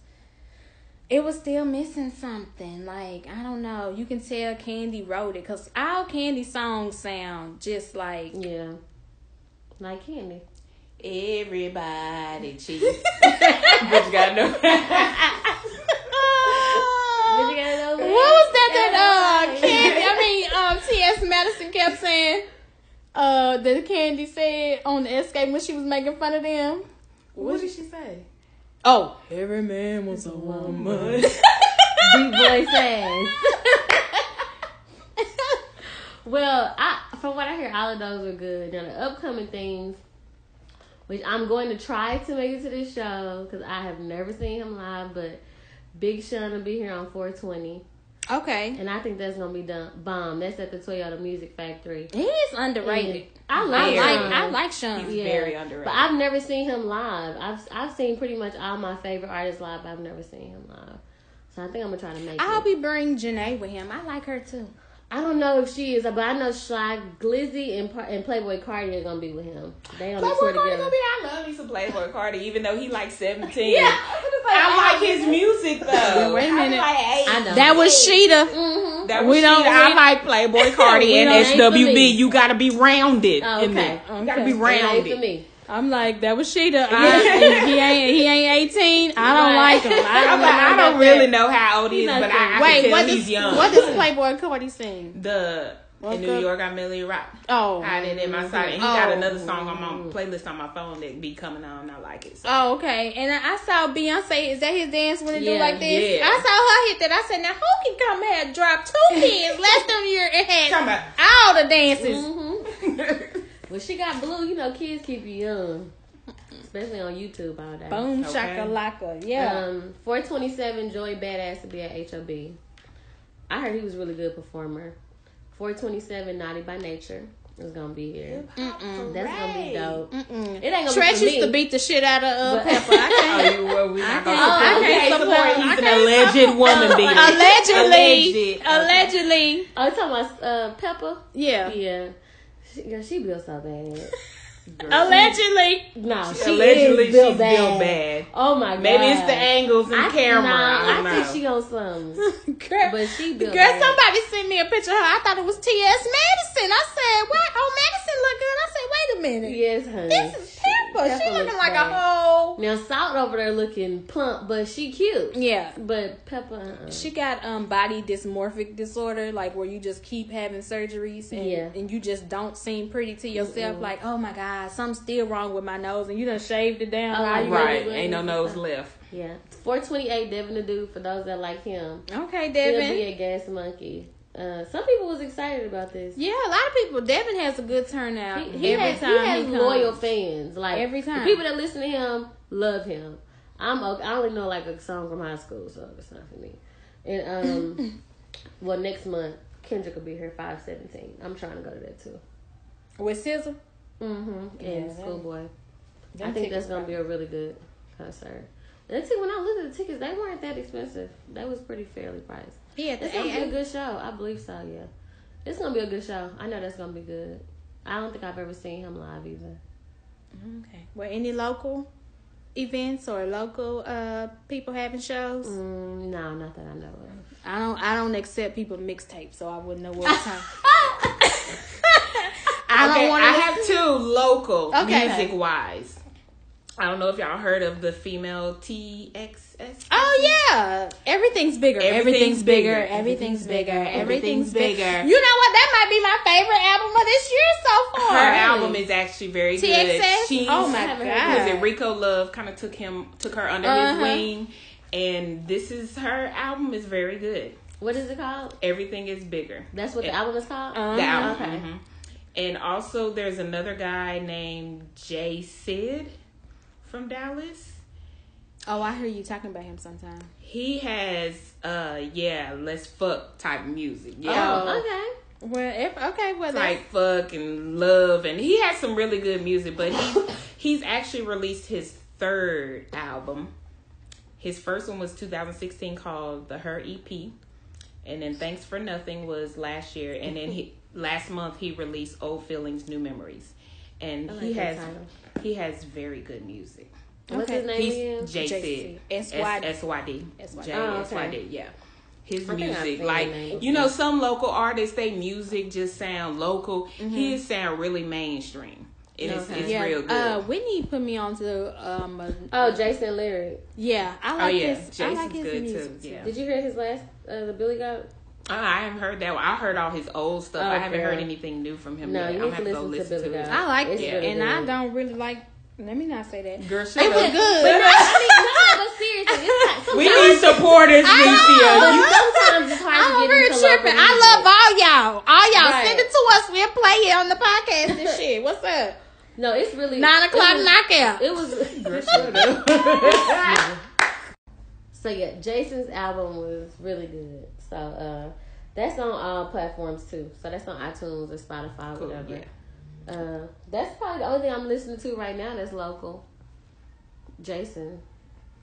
it was still missing something. Like I don't know. You can tell Kandi wrote it because all Kandi songs sound just like Yeah. Like Kandi. Everybody cheats, but you gotta know. Did you get it over? What was that that uh Kandi? I mean, um T.S. Madison kept saying. Uh, that Kandi said on the escape when she was making fun of them. what did she say? Oh, every man was a woman. Deep voice ass. well, I from what I hear, all of those are good. Now the upcoming things, which I'm going to try to make it to this show because I have never seen him live, but Big Sean will be here on 420, okay, and I think that's gonna be done bomb. That's at the Toyota Music Factory. he is underrated. I I like Sean. I like Sean. He's very underrated. But I've never seen him live. I've I've seen pretty much all my favorite artists live. But I've never seen him live. So I think I'm gonna try to make I it. hope he bring Jhené with him. I like her too. I don't know if she is, but I know Shy Glizzy and, and Playboi Carti are gonna be with him. They on the Playboy tour Cardi together. gonna be. I love me some Playboi Carti, even though he like seventeen. Yeah, I like his music though. Wait a I'm minute. like, hey, I know. That was Shida. Mm-hmm. That We was don't- Shida. I like Playboi Carti and don't- ain't for SWB. You gotta be rounded. Oh, in okay. You gotta be rounded. For me. I'm like, that was Shida. I, he ain't he ain't 18. I don't Right. like him. I I'm don't, like, I don't really that. know how old he is, but I, I Wait, can what tell does he's young. what does Playboi Carti sing? the in New up- York, I'm Milly Rock. Oh, Had it in my side, and he got Oh. another song on my playlist on my phone that be coming on. I like it. So. Oh, okay. And I I saw Beyonce. Is that his dance when they do like this? yeah. I saw her hit that. I said, now who can come here and drop two kids last them year and Talking had about- all the dances? Mm-hmm. Well, she got blue. You know, kids keep you young, especially on YouTube all day. Boom Okay. shakalaka. Yeah. Um, 427 Joey Bada$$ to be at HOB. I heard he was a really good performer. 427 Naughty by Nature is gonna be here. Mm-mm. That's gonna be dope. Mm-mm. It ain't gonna Treach be for used to beat the shit out of uh, But- Pepa. I Oh, can't. you well, we I can't- gonna I support. can't we support- support. I He's an can't alleged woman beater. Allegedly, Alleged. allegedly, Oh, you talking about uh, Pepa? yeah. Yeah. Girl, she built so bad. Allegedly. No, she Allegedly, is built she's bad. built bad. Oh my god. Maybe it's the angles and I, camera. Nah, I don't I know. think she on something. Girl, But she girl, built bad. somebody sent me a picture of her. I thought it was T.S. Madison. I said, what? Oh, Madison look good. I said, wait a minute. Yes, honey. This is Pepa. Pepa She looking like bad. a whole. Now Salt over there looking plump, but she cute. Yeah. But Pepa, uh-uh. She got um body dysmorphic disorder, like where you just keep having surgeries and, Yeah. and you just don't seem pretty to yourself. Like, oh my god, something's still wrong with my nose, and you done shaved it down. Oh, Now Right. Ain't no nose left. yeah, four twenty eight. Devin the dude for those that like him. Okay, He'll Devin. be a gas monkey. Uh, some people was excited about this. Yeah, a lot of people. Devin has a good turnout He, he every has, time he has comes. loyal fans. Like Every the time. people that listen to him love him. I'm okay. I only know like a song from high school, so it's not for me. And um, well, next month Kendrick will be here five seventeen. I'm trying to go to that too. with SZA. Mm-hmm. Yeah, And that- Schoolboy. I think that's gonna be a really good concert. And see, when I looked at the tickets, they weren't that expensive. They was pretty fairly priced. Yeah, It's gonna be a good show. I believe so. Yeah, it's gonna be a good show. I know that's gonna be good. I don't think I've ever seen him live either. Okay. Well, any local events or local uh people having shows? Mm, no, not that I know of. I don't. I don't accept people mixtapes, so I wouldn't know what time. I okay, don't want I have two local Okay. music wise. I don't know if y'all heard of the female TXS. Oh yeah, everything's bigger. Everything's Everything's bigger. Everything's bigger. Everything's bigger. You know what? That might be my favorite album of this year so far. Her album is actually very good. TXS. She's, oh my god. was it Rico Love kind of took him took her under Uh-huh. his wing, and this is her album is very good. What is it called? Everything is bigger. That's what the album is called. Uh-huh. The album. Okay. mhm. And also, there's another guy named Jay Syd from Dallas. Oh, I hear you talking about him sometime. He has, uh, yeah, let's fuck type music. Yeah. Oh, okay. Well, if, okay, well, that's, like fuck and love and he has some really good music but he's he's actually released his third album his first one was 2016 called the her ep and then thanks for nothing was last year and then he last month he released old feelings new memories and like he has title. he has very good music What's Okay. his name he's again? J JC. Sid SYD. S Y D SYD. J Oh, okay. Yeah his I music like you know some local artists they music just sound local Mm-hmm. his sound really mainstream and it's, Okay. it's yeah. real good Uh, Whitney put me on to um. A, Oh, Jason Lyric. yeah, I oh like yeah his. I like his good music too yeah Did you hear his last, uh, the Billy Goat? Uh, I haven't heard that one. I heard all his old stuff. Oh, I haven't girl. heard anything new from him No, yet. you I'm need to gonna have to go listen to to, Billy it. I like It's it, really and I don't really like. Let me not say that. Girl, shut It was good. But no, I mean, no, but seriously, it's not, We need supporters, Lucia. But You sometimes it's hard I'm to over get here into tripping. I love all y'all. All y'all Right. send it to us. We'll play it on the podcast and shit. What's up? No, it's really Nine o'clock it was, knockout. It was. Girl, shut up. so yeah, Jason's album was really good. So uh, that's on all platforms too. So that's on iTunes or Spotify, Cool, whatever. yeah. Uh, that's probably the only thing I'm listening to right now that's local. Jason.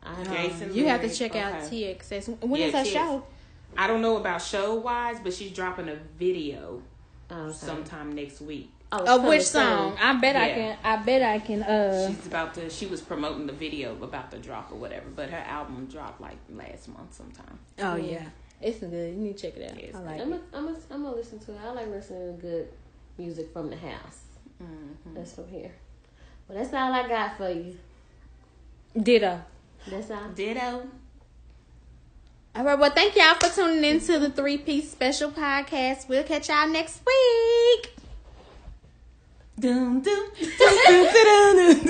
I don't Jason You have to Lyric, check out okay. TXS. When Yeah, is her she is. show? I don't know about show wise, but she's dropping a video Oh, okay. sometime next week. Oh, Of which song? I bet I can. I bet I can. Uh, She's about to. She was promoting the video about the drop or whatever, but her album dropped like last month sometime. oh yeah, it's good. You need to check it out. Yes. I like I'm it. gonna I'm I'm gonna listen to it. I like listening to good music from the house. Mm-hmm. That's from here. Well, that's all I got for you. Ditto. That's all. Ditto. All right. Well, thank y'all for tuning in to the three piece special podcast. We'll catch y'all next week. Dum, dum, dum, dum, dum, dum.